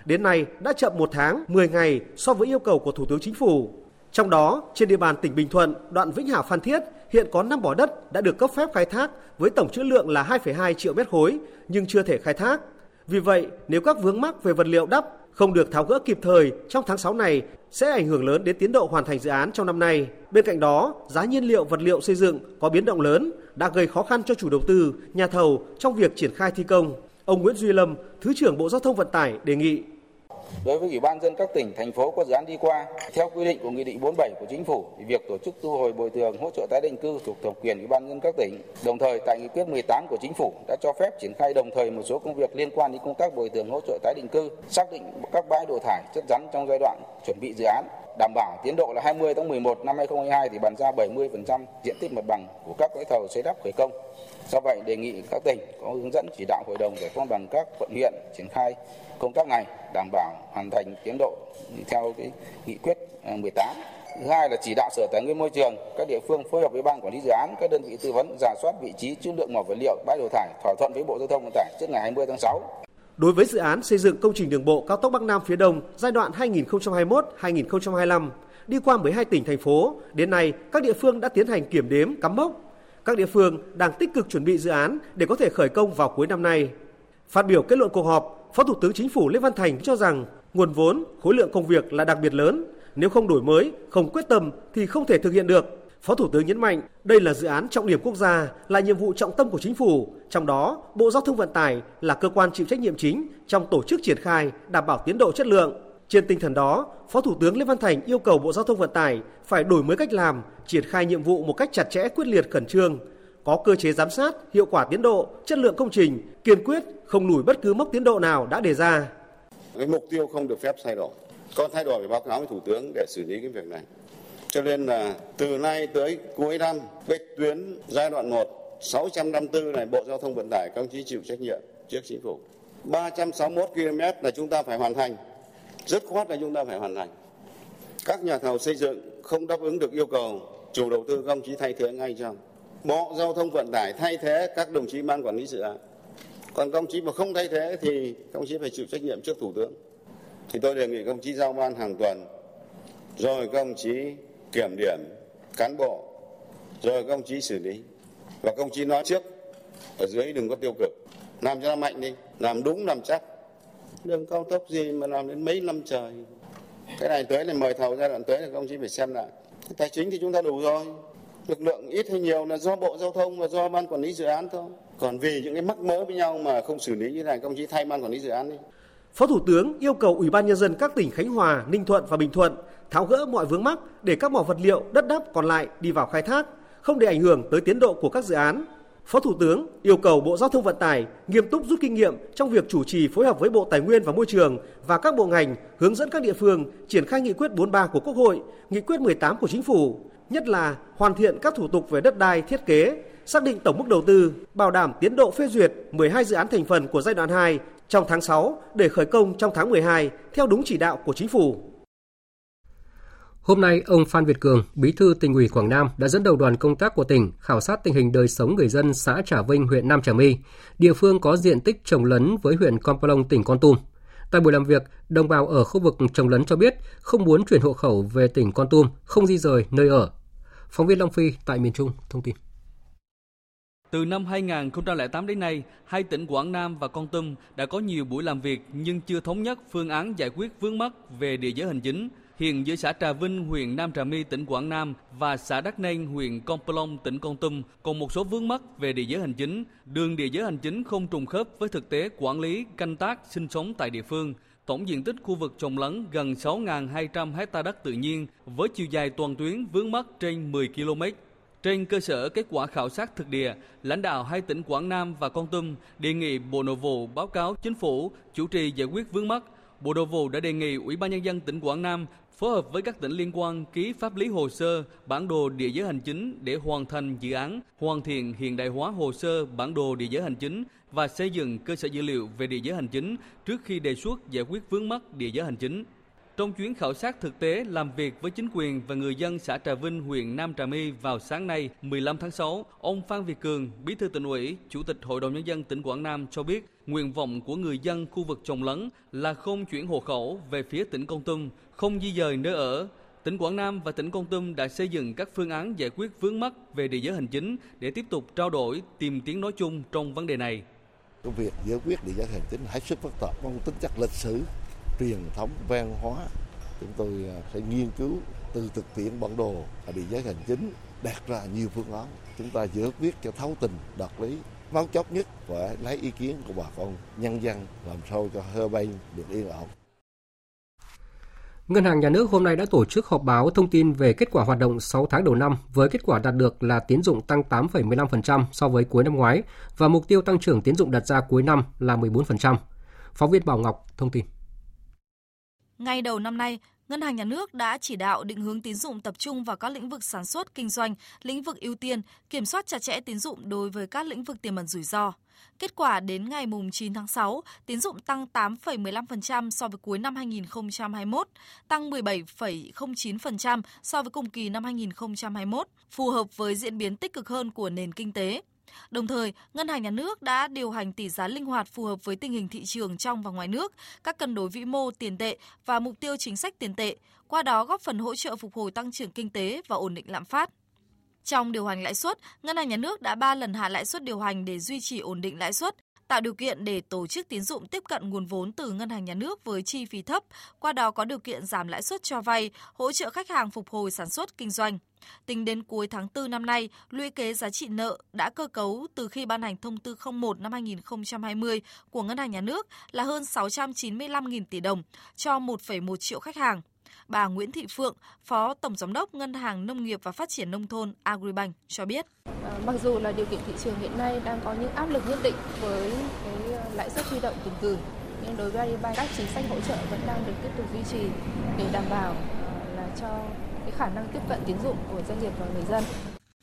Đến nay đã chậm một tháng 10 ngày so với yêu cầu của Thủ tướng Chính phủ. Trong đó, trên địa bàn tỉnh Bình Thuận, đoạn Vĩnh Hảo Phan Thiết hiện có 5 mỏ đất đã được cấp phép khai thác với tổng trữ lượng là 2,2 triệu mét khối nhưng chưa thể khai thác. Vì vậy, nếu các vướng mắc về vật liệu đắp không được tháo gỡ kịp thời trong tháng 6 này sẽ ảnh hưởng lớn đến tiến độ hoàn thành dự án trong năm nay. Bên cạnh đó, giá nhiên liệu vật liệu xây dựng có biến động lớn đã gây khó khăn cho chủ đầu tư, nhà thầu trong việc triển khai thi công. Ông Nguyễn Duy Lâm, Thứ trưởng Bộ Giao thông Vận tải đề nghị Đối với Ủy ban dân các tỉnh, thành phố có dự án đi qua, theo quy định của Nghị định 47 của Chính phủ, thì việc tổ chức thu hồi bồi thường hỗ trợ tái định cư thuộc thẩm quyền Ủy ban dân các tỉnh. Đồng thời, tại Nghị quyết 18 của Chính phủ đã cho phép triển khai đồng thời một số công việc liên quan đến công tác bồi thường hỗ trợ tái định cư, xác định các bãi đổ thải chất rắn trong giai đoạn chuẩn bị dự án, đảm bảo tiến độ là 20 tháng 11 năm 2022 thì bàn giao 70% diện tích mặt bằng của các gói thầu xây đắp khởi công. Do vậy, đề nghị các tỉnh có hướng dẫn chỉ đạo Hội đồng giải phóng bằng các quận huyện triển khai công tác này đảm bảo hoàn thành tiến độ theo cái nghị quyết à, 18. Thứ hai là chỉ đạo Sở Tài nguyên Môi trường, các địa phương phối hợp với ban quản lý dự án, các đơn vị tư vấn giả soát vị trí chữ lượng mỏ vật liệu bãi đổ thải thỏa thuận với Bộ Giao thông Vận tải trước ngày 20 tháng 6. Đối với dự án xây dựng công trình đường bộ cao tốc Bắc Nam phía Đông giai đoạn 2021-2025 đi qua 12 tỉnh thành phố, đến nay các địa phương đã tiến hành kiểm đếm cắm mốc. Các địa phương đang tích cực chuẩn bị dự án để có thể khởi công vào cuối năm nay. Phát biểu kết luận cuộc họp, Phó Thủ tướng Chính phủ Lê Văn Thành cho rằng nguồn vốn, khối lượng công việc là đặc biệt lớn, nếu không đổi mới, không quyết tâm thì không thể thực hiện được. Phó Thủ tướng nhấn mạnh đây là dự án trọng điểm quốc gia, là nhiệm vụ trọng tâm của chính phủ, trong đó Bộ Giao thông Vận tải là cơ quan chịu trách nhiệm chính trong tổ chức triển khai, đảm bảo tiến độ chất lượng. Trên tinh thần đó, Phó Thủ tướng Lê Văn Thành yêu cầu Bộ Giao thông Vận tải phải đổi mới cách làm, triển khai nhiệm vụ một cách chặt chẽ, quyết liệt, khẩn trương, có cơ chế giám sát, hiệu quả tiến độ, chất lượng công trình, kiên quyết không lùi bất cứ mốc tiến độ nào đã đề ra. Cái mục tiêu không được phép thay đổi. Có thay đổi phải báo cáo với Thủ tướng để xử lý cái việc này. Cho nên là từ nay tới cuối năm, cái tuyến giai đoạn 1 654 này Bộ Giao thông Vận tải các ông chí chịu trách nhiệm trước chính phủ. 361 km là chúng ta phải hoàn thành. Rất khoát là chúng ta phải hoàn thành. Các nhà thầu xây dựng không đáp ứng được yêu cầu, chủ đầu tư công chí thay thế ngay cho. Bộ Giao thông Vận tải thay thế các đồng chí ban quản lý dự án. Còn công chí mà không thay thế thì công chí phải chịu trách nhiệm trước Thủ tướng. Thì tôi đề nghị công chí giao ban hàng tuần, rồi công chí kiểm điểm cán bộ, rồi công chí xử lý. Và công chí nói trước, ở dưới đừng có tiêu cực. Làm cho nó mạnh đi, làm đúng làm chắc. Đường cao tốc gì mà làm đến mấy năm trời. Cái này tới là mời thầu giai đoạn tới là công chí phải xem lại. Tài chính thì chúng ta đủ rồi. Lực lượng ít hay nhiều là do Bộ Giao thông và do Ban Quản lý Dự án thôi. Còn vì những cái mắc mớ với nhau mà không xử lý như này, công chí thay Ban Quản lý Dự án đi. Phó Thủ tướng yêu cầu Ủy ban nhân dân các tỉnh Khánh Hòa, Ninh Thuận và Bình Thuận tháo gỡ mọi vướng mắc để các mỏ vật liệu đất đắp còn lại đi vào khai thác, không để ảnh hưởng tới tiến độ của các dự án. Phó Thủ tướng yêu cầu Bộ Giao thông Vận tải nghiêm túc rút kinh nghiệm trong việc chủ trì phối hợp với Bộ Tài nguyên và Môi trường và các bộ ngành hướng dẫn các địa phương triển khai nghị quyết 43 của Quốc hội, nghị quyết 18 của Chính phủ, nhất là hoàn thiện các thủ tục về đất đai thiết kế, xác định tổng mức đầu tư, bảo đảm tiến độ phê duyệt 12 dự án thành phần của giai đoạn 2 trong tháng 6 để khởi công trong tháng 12 theo đúng chỉ đạo của Chính phủ. Hôm nay, ông Phan Việt Cường, Bí thư tỉnh ủy Quảng Nam đã dẫn đầu đoàn công tác của tỉnh khảo sát tình hình đời sống người dân xã Trà Vinh, huyện Nam Trà My, địa phương có diện tích trồng lấn với huyện Con Plong, tỉnh Con Tum. Tại buổi làm việc, đồng bào ở khu vực trồng lấn cho biết không muốn chuyển hộ khẩu về tỉnh Con Tum, không di rời nơi ở. Phóng viên Long Phi tại miền Trung thông tin. Từ năm 2008 đến nay, hai tỉnh Quảng Nam và Con Tum đã có nhiều buổi làm việc nhưng chưa thống nhất phương án giải quyết vướng mắc về địa giới hành chính. Hiện giữa xã Trà Vinh, huyện Nam Trà My, tỉnh Quảng Nam và xã Đắc Nênh, huyện Con Plong, tỉnh Con Tum còn một số vướng mắc về địa giới hành chính. Đường địa giới hành chính không trùng khớp với thực tế quản lý, canh tác, sinh sống tại địa phương. Tổng diện tích khu vực trồng lấn gần 6.200 hecta đất tự nhiên với chiều dài toàn tuyến vướng mắc trên 10 km. Trên cơ sở kết quả khảo sát thực địa, lãnh đạo hai tỉnh Quảng Nam và Con Tum đề nghị Bộ Nội vụ báo cáo Chính phủ chủ trì giải quyết vướng mắc. Bộ Nội vụ đã đề nghị Ủy ban Nhân dân tỉnh Quảng Nam phối hợp với các tỉnh liên quan ký pháp lý hồ sơ, bản đồ địa giới hành chính để hoàn thành dự án, hoàn thiện hiện đại hóa hồ sơ, bản đồ địa giới hành chính và xây dựng cơ sở dữ liệu về địa giới hành chính trước khi đề xuất giải quyết vướng mắc địa giới hành chính. Trong chuyến khảo sát thực tế làm việc với chính quyền và người dân xã Trà Vinh, huyện Nam Trà My vào sáng nay 15 tháng 6, ông Phan Việt Cường, Bí thư tỉnh ủy, Chủ tịch Hội đồng Nhân dân tỉnh Quảng Nam cho biết nguyện vọng của người dân khu vực trồng lấn là không chuyển hộ khẩu về phía tỉnh Con Tum, không di dời nơi ở. Tỉnh Quảng Nam và tỉnh Con Tum đã xây dựng các phương án giải quyết vướng mắc về địa giới hành chính để tiếp tục trao đổi, tìm tiếng nói chung trong vấn đề này. Công việc giải quyết địa giới hành chính hết sức phức tạp, mang tính chất lịch sử, truyền thống văn hóa chúng tôi à, sẽ nghiên cứu từ thực tiễn bản đồ và địa giới hành chính đặt ra nhiều phương án chúng ta giải quyết cho thấu tình đạt lý máu chốc nhất phải lấy ý kiến của bà con nhân dân làm sao cho hơi bay được yên ổn Ngân hàng Nhà nước hôm nay đã tổ chức họp báo thông tin về kết quả hoạt động 6 tháng đầu năm với kết quả đạt được là tiến dụng tăng 8,15% so với cuối năm ngoái và mục tiêu tăng trưởng tiến dụng đặt ra cuối năm là 14%. Phóng viên Bảo Ngọc thông tin. Ngay đầu năm nay, Ngân hàng Nhà nước đã chỉ đạo định hướng tín dụng tập trung vào các lĩnh vực sản xuất, kinh doanh, lĩnh vực ưu tiên, kiểm soát chặt chẽ tín dụng đối với các lĩnh vực tiềm ẩn rủi ro. Kết quả đến ngày 9 tháng 6, tín dụng tăng 8,15% so với cuối năm 2021, tăng 17,09% so với cùng kỳ năm 2021, phù hợp với diễn biến tích cực hơn của nền kinh tế. Đồng thời, Ngân hàng Nhà nước đã điều hành tỷ giá linh hoạt phù hợp với tình hình thị trường trong và ngoài nước, các cân đối vĩ mô tiền tệ và mục tiêu chính sách tiền tệ, qua đó góp phần hỗ trợ phục hồi tăng trưởng kinh tế và ổn định lạm phát. Trong điều hành lãi suất, Ngân hàng Nhà nước đã 3 lần hạ lãi suất điều hành để duy trì ổn định lãi suất, tạo điều kiện để tổ chức tín dụng tiếp cận nguồn vốn từ ngân hàng nhà nước với chi phí thấp, qua đó có điều kiện giảm lãi suất cho vay, hỗ trợ khách hàng phục hồi sản xuất kinh doanh. Tính đến cuối tháng 4 năm nay, lũy kế giá trị nợ đã cơ cấu từ khi ban hành thông tư 01 năm 2020 của Ngân hàng Nhà nước là hơn 695.000 tỷ đồng cho 1,1 triệu khách hàng. Bà Nguyễn Thị Phượng, Phó Tổng Giám đốc Ngân hàng Nông nghiệp và Phát triển Nông thôn Agribank cho biết. Ờ, mặc dù là điều kiện thị trường hiện nay đang có những áp lực nhất định với cái ờ, lãi suất huy động tiền gửi, nhưng đối với Agribank các chính sách hỗ trợ vẫn đang được tiếp tục duy trì để đảm bảo ờ, là cho cái khả năng tiếp cận tín dụng của doanh nghiệp và người dân.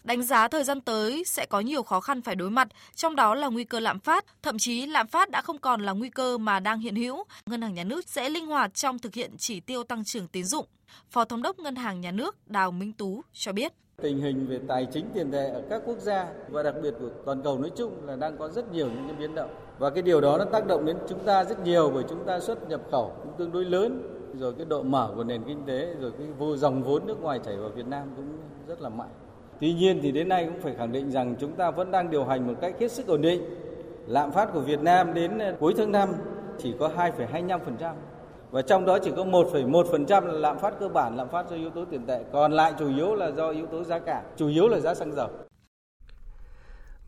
đánh giá thời gian tới sẽ có nhiều khó khăn phải đối mặt, trong đó là nguy cơ lạm phát, thậm chí lạm phát đã không còn là nguy cơ mà đang hiện hữu. Ngân hàng nhà nước sẽ linh hoạt trong thực hiện chỉ tiêu tăng trưởng tín dụng. Phó Thống đốc Ngân hàng Nhà nước Đào Minh Tú cho biết. Tình hình về tài chính tiền tệ ở các quốc gia và đặc biệt của toàn cầu nói chung là đang có rất nhiều những cái biến động. Và cái điều đó nó tác động đến chúng ta rất nhiều bởi chúng ta xuất nhập khẩu cũng tương đối lớn, rồi cái độ mở của nền kinh tế, rồi cái vô dòng vốn nước ngoài chảy vào Việt Nam cũng rất là mạnh. Tuy nhiên thì đến nay cũng phải khẳng định rằng chúng ta vẫn đang điều hành một cách hết sức ổn định. Lạm phát của Việt Nam đến ờ, cuối tháng 5 chỉ có 2,25%. Và trong đó chỉ có 1,1% là lạm phát cơ bản, lạm phát do yếu tố tiền tệ, còn lại chủ yếu là do yếu tố giá cả, chủ yếu là giá xăng dầu.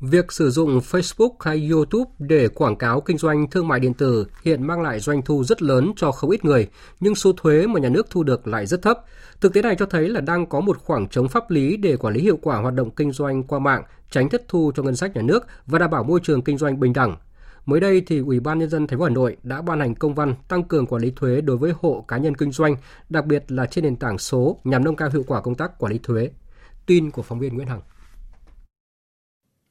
Việc sử dụng Facebook hay YouTube để quảng cáo kinh doanh thương mại điện tử hiện mang lại doanh thu rất lớn cho không ít người, nhưng số thuế mà nhà nước thu được lại rất thấp. Thực tế này cho thấy là đang có một khoảng trống pháp lý để quản lý hiệu quả hoạt động kinh doanh qua mạng, tránh thất thu cho ngân sách nhà nước và đảm bảo môi trường kinh doanh bình đẳng. Mới đây thì Ủy ban nhân dân thành phố Hà Nội đã ban hành công văn tăng cường quản lý thuế đối với hộ cá nhân kinh doanh, đặc biệt là trên nền tảng số nhằm nâng cao hiệu quả công tác quản lý thuế. Tin của phóng viên Nguyễn Hằng.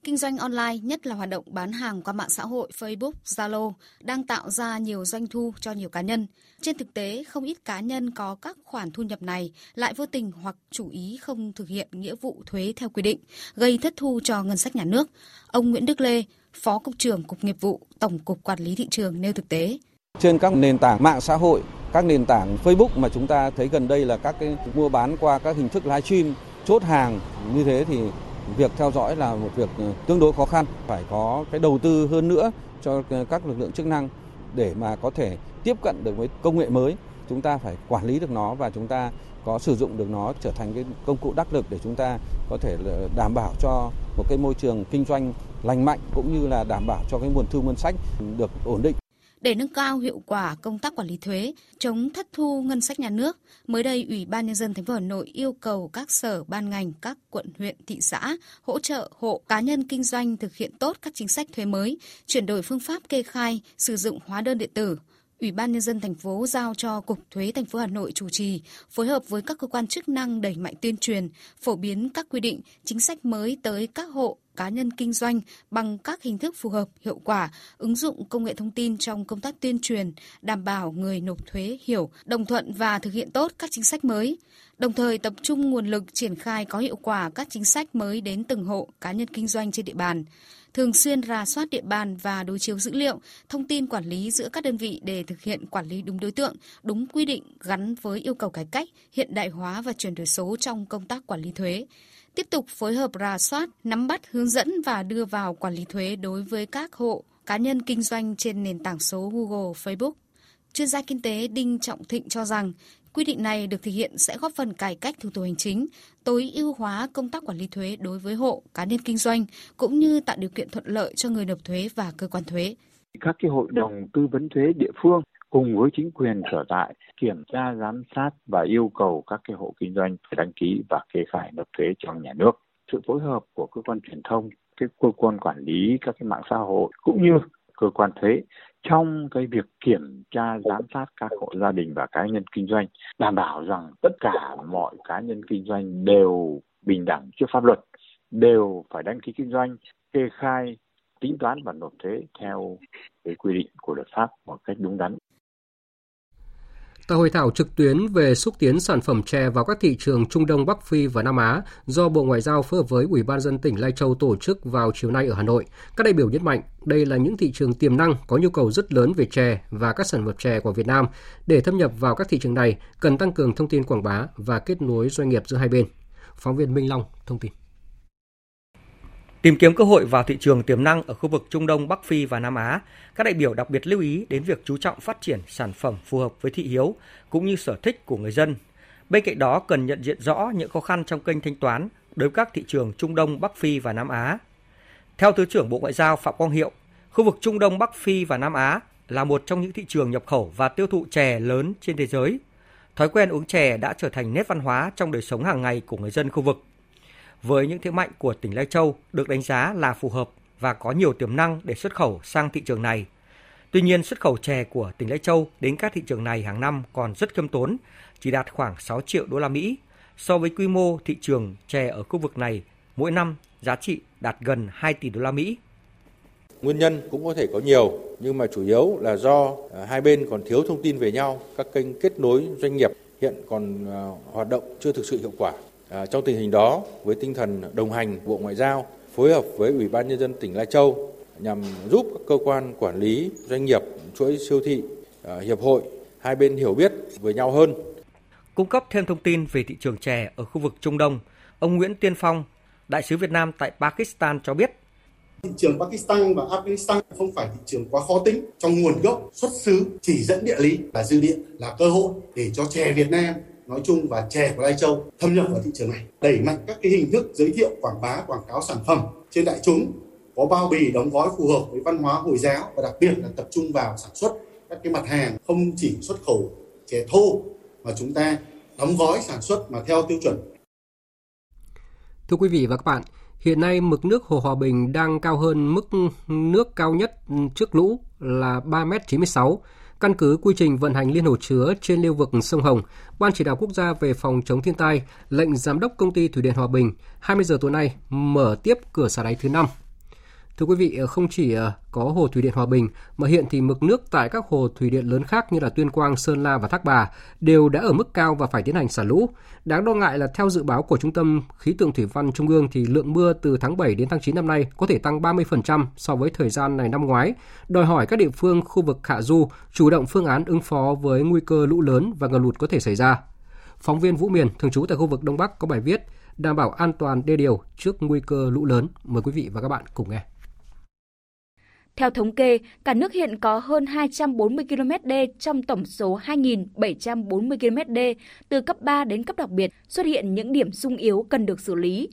Kinh doanh online, nhất là hoạt động bán hàng qua mạng xã hội Facebook, Zalo đang tạo ra nhiều doanh thu cho nhiều cá nhân. Trên thực tế, không ít cá nhân có các khoản thu nhập này lại vô tình hoặc chủ ý không thực hiện nghĩa vụ thuế theo quy định, gây thất thu cho ngân sách nhà nước. Ông Nguyễn Đức Lê, Phó Cục trưởng Cục Nghiệp vụ, Tổng cục Quản lý Thị trường nêu thực tế. Trên các nền tảng mạng xã hội, các nền tảng Facebook mà chúng ta thấy gần đây là các cái mua bán qua các hình thức livestream, chốt hàng như thế thì việc theo dõi là một việc ừ, tương đối khó khăn, phải có cái đầu tư hơn nữa cho ừ, các lực lượng chức năng để mà có thể tiếp cận được với công nghệ mới. Chúng ta phải quản lý được nó và chúng ta có sử dụng được nó trở thành cái công cụ đắc lực để chúng ta có thể ừ, đảm bảo cho một cái môi trường kinh doanh lành mạnh cũng như là đảm bảo cho cái nguồn thu ngân sách được ổn định. Để nâng cao hiệu quả công tác quản lý thuế, chống thất thu ngân sách nhà nước, mới đây Ủy ban nhân dân thành phố Hà Nội yêu cầu các sở ban ngành, các quận huyện, thị xã hỗ trợ hộ cá nhân kinh doanh thực hiện tốt các chính sách thuế mới, chuyển đổi phương pháp kê khai, sử dụng hóa đơn điện tử. Ủy ban nhân dân thành phố giao cho Cục Thuế thành phố Hà Nội chủ trì, phối hợp với các cơ quan chức năng đẩy mạnh tuyên truyền, phổ biến các quy định, chính sách mới tới các hộ cá nhân kinh doanh bằng các hình thức phù hợp, hiệu quả, ứng dụng công nghệ thông tin trong công tác tuyên truyền, đảm bảo người nộp thuế hiểu, đồng thuận và thực hiện tốt các chính sách mới. Đồng thời tập trung nguồn lực triển khai có hiệu quả các chính sách mới đến từng hộ cá nhân kinh doanh trên địa bàn thường xuyên rà soát địa bàn và đối chiếu dữ liệu, thông tin quản lý giữa các đơn vị để thực hiện quản lý đúng đối tượng, đúng quy định gắn với yêu cầu cải cách, hiện đại hóa và chuyển đổi số trong công tác quản lý thuế tiếp tục phối hợp rà soát, nắm bắt, hướng dẫn và đưa vào quản lý thuế đối với các hộ, cá nhân kinh doanh trên nền tảng số Google, Facebook. Chuyên gia kinh tế Đinh Trọng Thịnh cho rằng, quy định này được thực hiện sẽ góp phần cải cách thủ tục hành chính, tối ưu hóa công tác quản lý thuế đối với hộ, cá nhân kinh doanh, cũng như tạo điều kiện thuận lợi cho người nộp thuế và cơ quan thuế. Các cái hội đồng tư vấn thuế địa phương cùng với chính quyền sở tại kiểm tra, giám sát và yêu cầu các cái hộ kinh doanh phải đăng ký và kê khai nộp thuế cho nhà nước. Sự phối hợp của cơ quan truyền thông, cái cơ quan quản lý các cái mạng xã hội cũng như cơ quan thuế trong cái việc kiểm tra, giám sát các hộ gia đình và cá nhân kinh doanh, đảm bảo rằng tất cả mọi cá nhân kinh doanh đều bình đẳng trước pháp luật, đều phải đăng ký kinh doanh, kê khai, tính toán và nộp thuế theo cái quy định của luật pháp một cách đúng đắn. Tại hội thảo trực tuyến về xúc tiến sản phẩm chè vào các thị trường Trung Đông, Bắc Phi và Nam Á do Bộ Ngoại giao phối hợp với Ủy ban dân tỉnh Lai Châu tổ chức vào chiều nay ở Hà Nội, các đại biểu nhấn mạnh đây là những thị trường tiềm năng có nhu cầu rất lớn về chè và các sản phẩm chè của Việt Nam. Để thâm nhập vào các thị trường này, cần tăng cường thông tin quảng bá và kết nối doanh nghiệp giữa hai bên. Phóng viên Minh Long thông tin. Tìm kiếm cơ hội vào thị trường tiềm năng ở khu vực Trung Đông, Bắc Phi và Nam Á, các đại biểu đặc biệt lưu ý đến việc chú trọng phát triển sản phẩm phù hợp với thị hiếu cũng như sở thích của người dân. Bên cạnh đó cần nhận diện rõ những khó khăn trong kênh thanh toán đối với các thị trường Trung Đông, Bắc Phi và Nam Á. Theo Thứ trưởng Bộ Ngoại giao Phạm Quang Hiệu, khu vực Trung Đông, Bắc Phi và Nam Á là một trong những thị trường nhập khẩu và tiêu thụ chè lớn trên thế giới. Thói quen uống chè đã trở thành nét văn hóa trong đời sống hàng ngày của người dân khu vực với những thế mạnh của tỉnh Lai Châu được đánh giá là phù hợp và có nhiều tiềm năng để xuất khẩu sang thị trường này. Tuy nhiên, xuất khẩu chè của tỉnh Lai Châu đến các thị trường này hàng năm còn rất khiêm tốn, chỉ đạt khoảng 6 triệu đô la Mỹ. So với quy mô thị trường chè ở khu vực này mỗi năm giá trị đạt gần 2 tỷ đô la Mỹ. Nguyên nhân cũng có thể có nhiều, nhưng mà chủ yếu là do à, hai bên còn thiếu thông tin về nhau, các kênh kết nối doanh nghiệp hiện còn à, hoạt động chưa thực sự hiệu quả. À, trong tình hình đó, với tinh thần đồng hành Bộ Ngoại giao phối hợp với Ủy ban Nhân dân tỉnh Lai Châu nhằm giúp các cơ quan quản lý, doanh nghiệp, chuỗi siêu thị, à, hiệp hội hai bên hiểu biết với nhau hơn. Cung cấp thêm thông tin về thị trường chè ở khu vực Trung Đông, ông Nguyễn Tiên Phong, đại sứ Việt Nam tại Pakistan cho biết thị trường Pakistan và Afghanistan không phải thị trường quá khó tính trong nguồn gốc xuất xứ chỉ dẫn địa lý là dư địa là cơ hội để cho chè Việt Nam nói chung và chè của Lai Châu thâm nhập vào thị trường này đẩy mạnh các cái hình thức giới thiệu quảng bá quảng cáo sản phẩm trên đại chúng có bao bì đóng gói phù hợp với văn hóa hồi giáo và đặc biệt là tập trung vào sản xuất các cái mặt hàng không chỉ xuất khẩu chè thô mà chúng ta đóng gói sản xuất mà theo tiêu chuẩn. Thưa quý vị và các bạn, hiện nay mực nước Hồ Hòa Bình đang cao hơn mức nước cao nhất trước lũ là 3,96 m Căn cứ quy trình vận hành liên hồ chứa trên lưu vực sông Hồng, Ban chỉ đạo quốc gia về phòng chống thiên tai lệnh giám đốc công ty Thủy điện Hòa Bình 20 giờ tối nay mở tiếp cửa xả đáy thứ 5 Thưa quý vị, ờ, không chỉ ờ, có hồ thủy điện Hòa Bình mà hiện thì mực nước tại các hồ thủy điện lớn khác như là Tuyên Quang, Sơn La và Thác Bà đều đã ở mức cao và phải tiến hành xả lũ. Đáng lo ngại là theo dự báo của Trung tâm Khí tượng Thủy văn Trung ương thì lượng mưa từ tháng 7 đến tháng 9 năm nay có thể tăng 30% so với thời gian này năm ngoái, đòi hỏi các địa phương khu vực hạ du chủ động phương án ứng phó với nguy cơ lũ lớn và ngập lụt có thể xảy ra. Phóng viên Vũ Miền thường trú tại khu vực Đông Bắc có bài viết đảm bảo an toàn đê điều trước nguy cơ lũ lớn. Mời quý vị và các bạn cùng nghe. Theo thống kê, cả nước hiện có hơn 240 km đê trong tổng số 2.740 km đê từ cấp 3 đến cấp đặc biệt xuất hiện những điểm sung yếu cần được xử lý.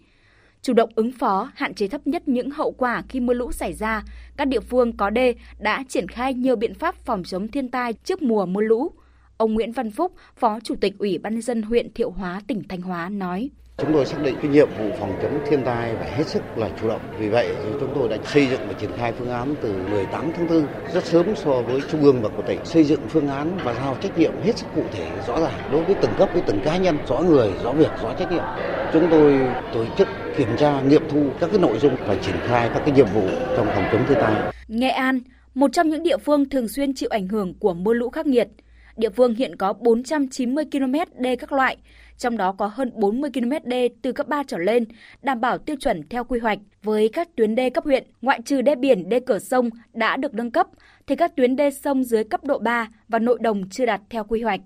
Chủ động ứng phó, hạn chế thấp nhất những hậu quả khi mưa lũ xảy ra, các địa phương có đê đã triển khai nhiều biện pháp phòng chống thiên tai trước mùa mưa lũ. Ông Nguyễn Văn Phúc, Phó Chủ tịch Ủy ban nhân dân huyện Thiệu Hóa, tỉnh Thanh Hóa nói: Chúng tôi xác định cái nhiệm vụ phòng chống thiên tai phải hết sức là chủ động. Vì vậy chúng tôi đã xây dựng và triển khai phương án từ 18 tháng 4 rất sớm so với trung ương và của tỉnh. Xây dựng phương án và giao trách nhiệm hết sức cụ thể rõ ràng đối với từng cấp với từng cá nhân, rõ người, rõ việc, rõ trách nhiệm. Chúng tôi tổ chức kiểm tra, nghiệm thu các cái nội dung và triển khai các cái nhiệm vụ trong phòng chống thiên tai. Nghệ An, một trong những địa phương thường xuyên chịu ảnh hưởng của mưa lũ khắc nghiệt. Địa phương hiện có 490 km đê các loại, trong đó có hơn 40 km đê từ cấp 3 trở lên, đảm bảo tiêu chuẩn theo quy hoạch. Với các tuyến đê cấp huyện, ngoại trừ đê biển, đê cửa sông đã được nâng cấp, thì các tuyến đê sông dưới cấp độ 3 và nội đồng chưa đạt theo quy hoạch.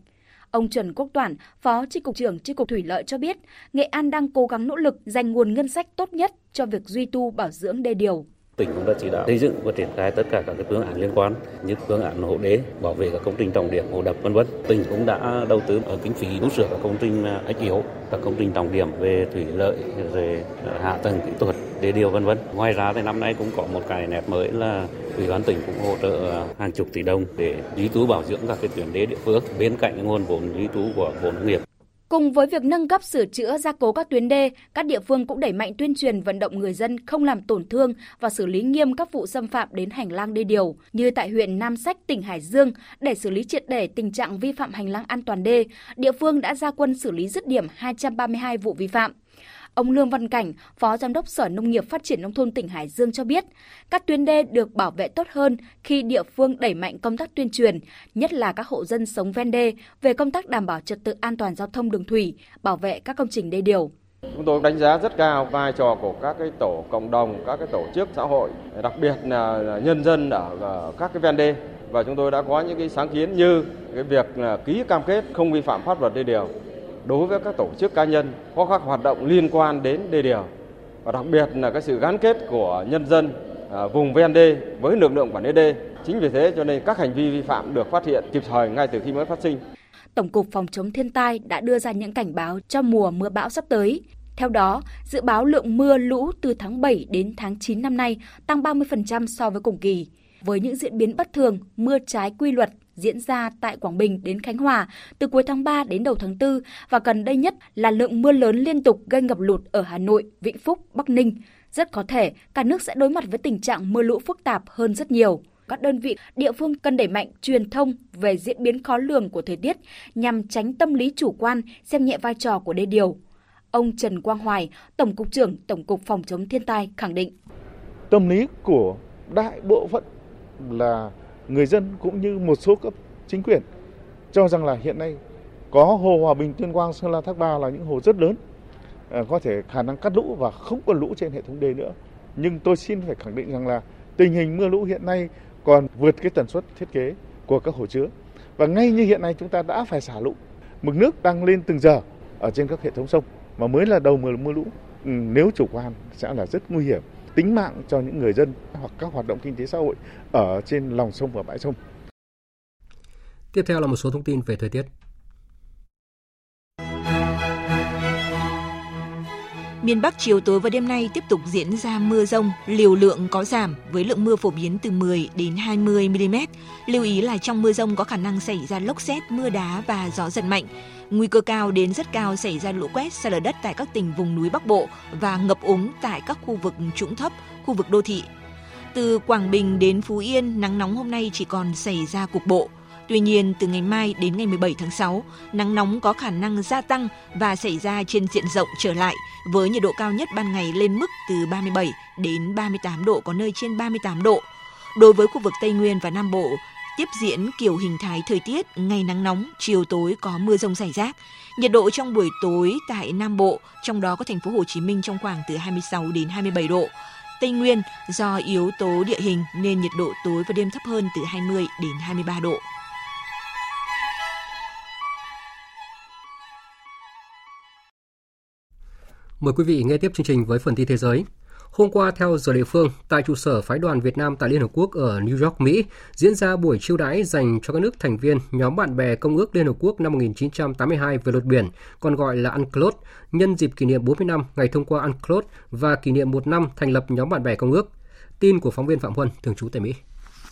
Ông Trần Quốc Toản, Phó tri cục trưởng tri cục Thủy lợi cho biết, Nghệ An đang cố gắng nỗ lực dành nguồn ngân sách tốt nhất cho việc duy tu bảo dưỡng đê điều. Tỉnh cũng đã chỉ đạo xây dựng và triển khai tất cả các phương án liên quan như phương án hộ đế, bảo vệ các công trình trọng điểm, hồ đập vân vân. Tỉnh cũng đã đầu tư ở kinh phí tu sửa các công trình à, ách yếu, các công trình trọng điểm về thủy lợi, về à, hạ tầng kỹ thuật, đê điều vân vân. Ngoài ra thì năm nay cũng có một cái nét mới là ủy ban tỉnh cũng hỗ trợ à, hàng chục tỷ đồng để duy tu bảo dưỡng các cái tuyến đê địa phương bên cạnh nguồn vốn duy tu của vốn nông nghiệp. Cùng với việc nâng cấp sửa chữa gia cố các tuyến đê, các địa phương cũng đẩy mạnh tuyên truyền vận động người dân không làm tổn thương và xử lý nghiêm các vụ xâm phạm đến hành lang đê điều. Như tại huyện Nam Sách, tỉnh Hải Dương, để xử lý triệt để tình trạng vi phạm hành lang an toàn đê, địa phương đã ra quân xử lý dứt điểm 232 vụ vi phạm. Ông Lương Văn Cảnh, Phó Giám đốc Sở Nông nghiệp Phát triển Nông thôn tỉnh Hải Dương cho biết, các tuyến đê được bảo vệ tốt hơn khi địa phương đẩy mạnh công tác tuyên truyền, nhất là các hộ dân sống ven đê về công tác đảm bảo trật tự an toàn giao thông đường thủy, bảo vệ các công trình đê điều. Chúng tôi đánh giá rất cao vai trò của các cái tổ cộng đồng, các cái tổ chức xã hội, đặc biệt là nhân dân ở các cái ven đê và chúng tôi đã có những cái sáng kiến như cái việc là ký cam kết không vi phạm pháp luật đê điều đối với các tổ chức cá nhân có các hoạt động liên quan đến đê điều và đặc biệt là cái sự gắn kết của nhân dân à, vùng ven đê với lực lượng quản lý đê. Chính vì thế cho nên các hành vi vi phạm được phát hiện kịp thời ngay từ khi mới phát sinh. Tổng cục Phòng chống thiên tai đã đưa ra những cảnh báo cho mùa mưa bão sắp tới. Theo đó, dự báo lượng mưa lũ từ tháng 7 đến tháng 9 năm nay tăng 30% so với cùng kỳ. Với những diễn biến bất thường, mưa trái quy luật diễn ra tại Quảng Bình đến Khánh Hòa từ cuối tháng 3 đến đầu tháng 4 và gần đây nhất là lượng mưa lớn liên tục gây ngập lụt ở Hà Nội, Vĩnh Phúc, Bắc Ninh. Rất có thể cả nước sẽ đối mặt với tình trạng mưa lũ phức tạp hơn rất nhiều. Các đơn vị địa phương cần đẩy mạnh truyền thông về diễn biến khó lường của thời tiết nhằm tránh tâm lý chủ quan, xem nhẹ vai trò của đê điều. Ông Trần Quang Hoài, Tổng cục trưởng Tổng cục Phòng chống thiên tai khẳng định. Tâm lý của đại bộ phận là người dân cũng như một số cấp chính quyền cho rằng là hiện nay có hồ Hòa Bình, Tuyên Quang, Sơn La, Thác Ba là những hồ rất lớn ờ, có thể khả năng cắt lũ và không còn lũ trên hệ thống đê nữa. Nhưng tôi xin phải khẳng định rằng là tình hình mưa lũ hiện nay còn vượt cái tần suất thiết kế của các hồ chứa. Và ngay như hiện nay chúng ta đã phải xả lũ. Mực nước đang lên từng giờ ở trên các hệ thống sông mà mới là đầu mùa mưa lũ. Ừ, nếu chủ quan sẽ là rất nguy hiểm tính mạng cho những người dân hoặc các hoạt động kinh tế xã hội ở trên lòng sông và bãi sông. Tiếp theo là một số thông tin về thời tiết. Miền Bắc chiều tối và đêm nay tiếp tục diễn ra mưa rông, liều lượng có giảm với lượng mưa phổ biến từ 10 đến 20 mm. Lưu ý là trong mưa rông có khả năng xảy ra lốc xét, mưa đá và gió giật mạnh. Nguy cơ cao đến rất cao xảy ra lũ quét, sạt lở đất tại các tỉnh vùng núi Bắc Bộ và ngập úng tại các khu vực trũng thấp, khu vực đô thị. Từ Quảng Bình đến Phú Yên, nắng nóng hôm nay chỉ còn xảy ra cục bộ. Tuy nhiên, từ ngày mai đến ngày 17 tháng 6, nắng nóng có khả năng gia tăng và xảy ra trên diện rộng trở lại, với nhiệt độ cao nhất ban ngày lên mức từ 37 đến 38 độ, có nơi trên 38 độ. Đối với khu vực Tây Nguyên và Nam Bộ, tiếp diễn kiểu hình thái thời tiết ngày nắng nóng, chiều tối có mưa rông rải rác. Nhiệt độ trong buổi tối tại Nam Bộ, trong đó có thành phố Hồ Chí Minh trong khoảng từ 26 đến 27 độ. Tây Nguyên do yếu tố địa hình nên nhiệt độ tối và đêm thấp hơn từ 20 đến 23 độ. Mời quý vị nghe tiếp chương trình với phần tin thế giới. Hôm qua, theo giờ địa phương, tại trụ sở phái đoàn Việt Nam tại Liên Hợp Quốc ở New York, Mỹ, diễn ra buổi chiêu đãi dành cho các nước thành viên nhóm bạn bè Công ước Liên Hợp Quốc năm 1982 về luật biển, còn gọi là UNCLOS, nhân dịp kỷ niệm 40 năm ngày thông qua UNCLOS và kỷ niệm một năm thành lập nhóm bạn bè Công ước. Tin của phóng viên Phạm Huân, thường trú tại Mỹ.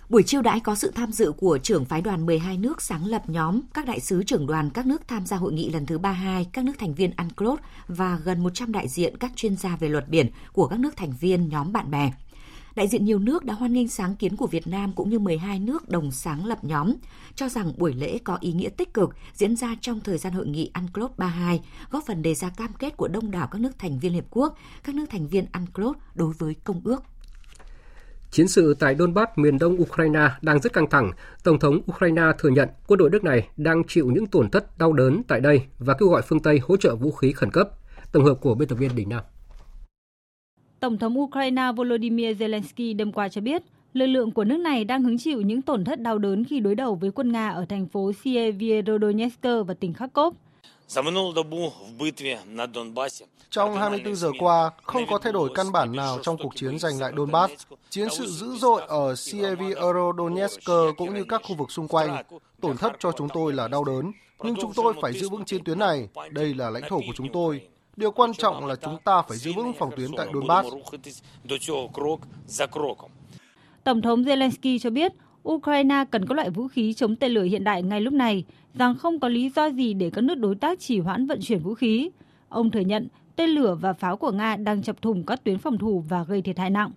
Buổi chiêu đãi có sự tham dự của trưởng phái đoàn 12 nước sáng lập nhóm, các đại sứ trưởng đoàn các nước tham gia hội nghị lần thứ 32, các nước thành viên UNCLOS và gần 100 đại diện các chuyên gia về luật biển của các nước thành viên nhóm bạn bè. Đại diện nhiều nước đã hoan nghênh sáng kiến của Việt Nam cũng như 12 nước đồng sáng lập nhóm, cho rằng buổi lễ có ý nghĩa tích cực diễn ra trong thời gian hội nghị UNCLOS 32, góp phần đề ra cam kết của đông đảo các nước thành viên Liên Hợp Quốc, các nước thành viên UNCLOS đối với Công ước. Chiến sự tại Donbass, miền đông Ukraine đang rất căng thẳng. Tổng thống Ukraine thừa nhận quân đội nước này đang chịu những tổn thất đau đớn tại đây và kêu gọi phương Tây hỗ trợ vũ khí khẩn cấp. Tổng hợp của biên tập viên Đình Nam. Tổng thống Ukraine Volodymyr Zelensky đêm qua cho biết, lực lượng của nước này đang hứng chịu những tổn thất đau đớn khi đối đầu với quân Nga ở thành phố Sievierodonetsk và tỉnh Kharkov. Trong 24 giờ qua, không có thay đổi căn bản nào trong cuộc chiến giành lại Donbass. Chiến sự dữ dội ở Sievierodonetsk cũng như các khu vực xung quanh. Tổn thất cho chúng tôi là đau đớn, nhưng chúng tôi phải giữ vững chiến tuyến này. Đây là lãnh thổ của chúng tôi. Điều quan trọng là chúng ta phải giữ vững phòng tuyến tại Donbass. Tổng thống Zelensky cho biết Ukraine cần có loại vũ khí chống tên lửa hiện đại ngay lúc này, rằng không có lý do gì để các nước đối tác chỉ hoãn vận chuyển vũ khí. Ông thừa nhận tên lửa và pháo của Nga đang chập thủng các tuyến phòng thủ và gây thiệt hại nặng.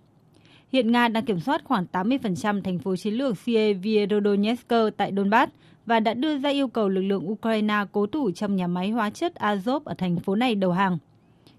Hiện Nga đang kiểm soát khoảng 80% thành phố chiến lược Sievierodonetsk tại Donbass và đã đưa ra yêu cầu lực lượng Ukraine cố thủ trong nhà máy hóa chất Azov ở thành phố này đầu hàng.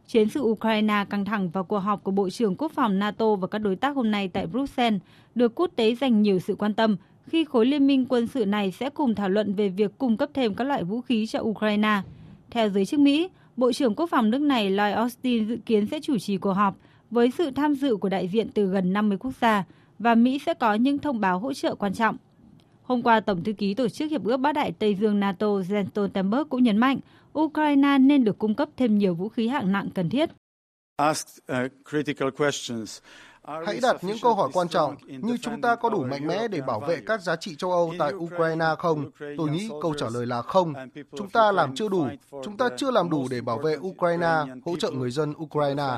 Chiến sự Ukraine căng thẳng và cuộc họp của Bộ trưởng Quốc phòng NATO và các đối tác hôm nay tại Bruxelles được quốc tế dành nhiều sự quan tâm khi khối liên minh quân sự này sẽ cùng thảo luận về việc cung cấp thêm các loại vũ khí cho Ukraine. Theo giới chức Mỹ, Bộ trưởng Quốc phòng nước này Lloyd Austin dự kiến sẽ chủ trì cuộc họp với sự tham dự của đại diện từ gần 50 quốc gia và Mỹ sẽ có những thông báo hỗ trợ quan trọng. Hôm qua, Tổng thư ký Tổ chức Hiệp ước Bắc Đại Tây Dương NATO Jens Stoltenberg cũng nhấn mạnh Ukraine nên được cung cấp thêm nhiều vũ khí hạng nặng cần thiết. Hãy đặt những câu hỏi quan trọng như chúng ta có đủ mạnh mẽ để bảo vệ các giá trị châu Âu tại Ukraine không? Tôi nghĩ câu trả lời là không. Chúng ta làm chưa đủ. Chúng ta chưa làm đủ để bảo vệ Ukraine, hỗ trợ người dân Ukraine.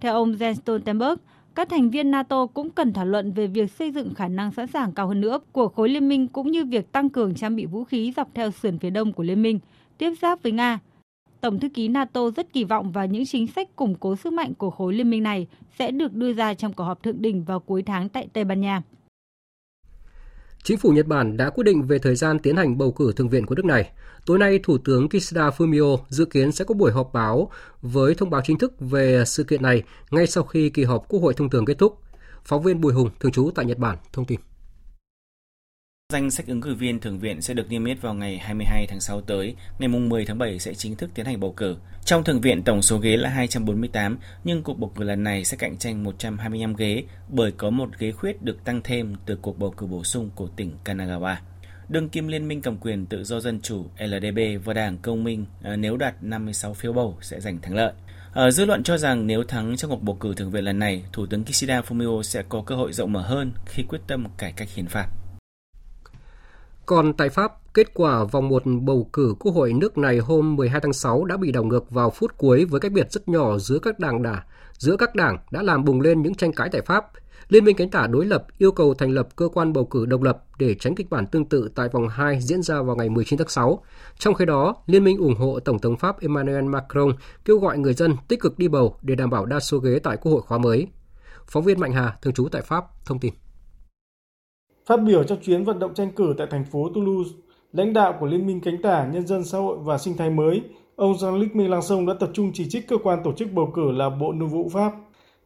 Theo ông Jens Stoltenberg, các thành viên NATO cũng cần thảo luận về việc xây dựng khả năng sẵn sàng cao hơn nữa của khối liên minh cũng như việc tăng cường trang bị vũ khí dọc theo sườn phía đông của liên minh, tiếp giáp với Nga. Tổng thư ký NATO rất kỳ vọng vào những chính sách củng cố sức mạnh của khối liên minh này sẽ được đưa ra trong cuộc họp thượng đỉnh vào cuối tháng tại Tây Ban Nha. Chính phủ Nhật Bản đã quyết định về thời gian tiến hành bầu cử thượng viện của nước này. Tối nay, Thủ tướng Kishida Fumio dự kiến sẽ có buổi họp báo với thông báo chính thức về sự kiện này ngay sau khi kỳ họp Quốc hội thông thường kết thúc. Phóng viên Bùi Hùng, thường trú tại Nhật Bản, thông tin. Danh sách ứng cử viên thường viện sẽ được niêm yết vào ngày 22 tháng 6 tới, ngày 10 tháng 7 sẽ chính thức tiến hành bầu cử. Trong thường viện tổng số ghế là 248, nhưng cuộc bầu cử lần này sẽ cạnh tranh 125 ghế bởi có một ghế khuyết được tăng thêm từ cuộc bầu cử bổ sung của tỉnh Kanagawa. Đương kim Liên minh cầm quyền tự do dân chủ LDP và Đảng Công minh ờ, nếu đạt 56 phiếu bầu sẽ giành thắng lợi. Ở dư luận cho rằng nếu thắng trong cuộc bầu cử thường viện lần này, Thủ tướng Kishida Fumio sẽ có cơ hội rộng mở hơn khi quyết tâm cải cách hiến pháp. Còn tại Pháp, kết quả vòng một bầu cử quốc hội nước này hôm 12 tháng 6 đã bị đảo ngược vào phút cuối với cách biệt rất nhỏ giữa các đảng đả, giữa các đảng đã làm bùng lên những tranh cãi tại Pháp. Liên minh cánh tả đối lập yêu cầu thành lập cơ quan bầu cử độc lập để tránh kịch bản tương tự tại vòng 2 diễn ra vào ngày 19 tháng 6. Trong khi đó, Liên minh ủng hộ Tổng thống Pháp Emmanuel Macron kêu gọi người dân tích cực đi bầu để đảm bảo đa số ghế tại Quốc hội khóa mới. Phóng viên Mạnh Hà, thường trú tại Pháp, thông tin. Phát biểu trong chuyến vận động tranh cử tại thành phố Toulouse, lãnh đạo của Liên minh cánh tả Nhân dân xã hội và sinh thái mới, ông Jean-Luc Mélenchon đã tập trung chỉ trích cơ quan tổ chức bầu cử là Bộ Nội vụ Pháp.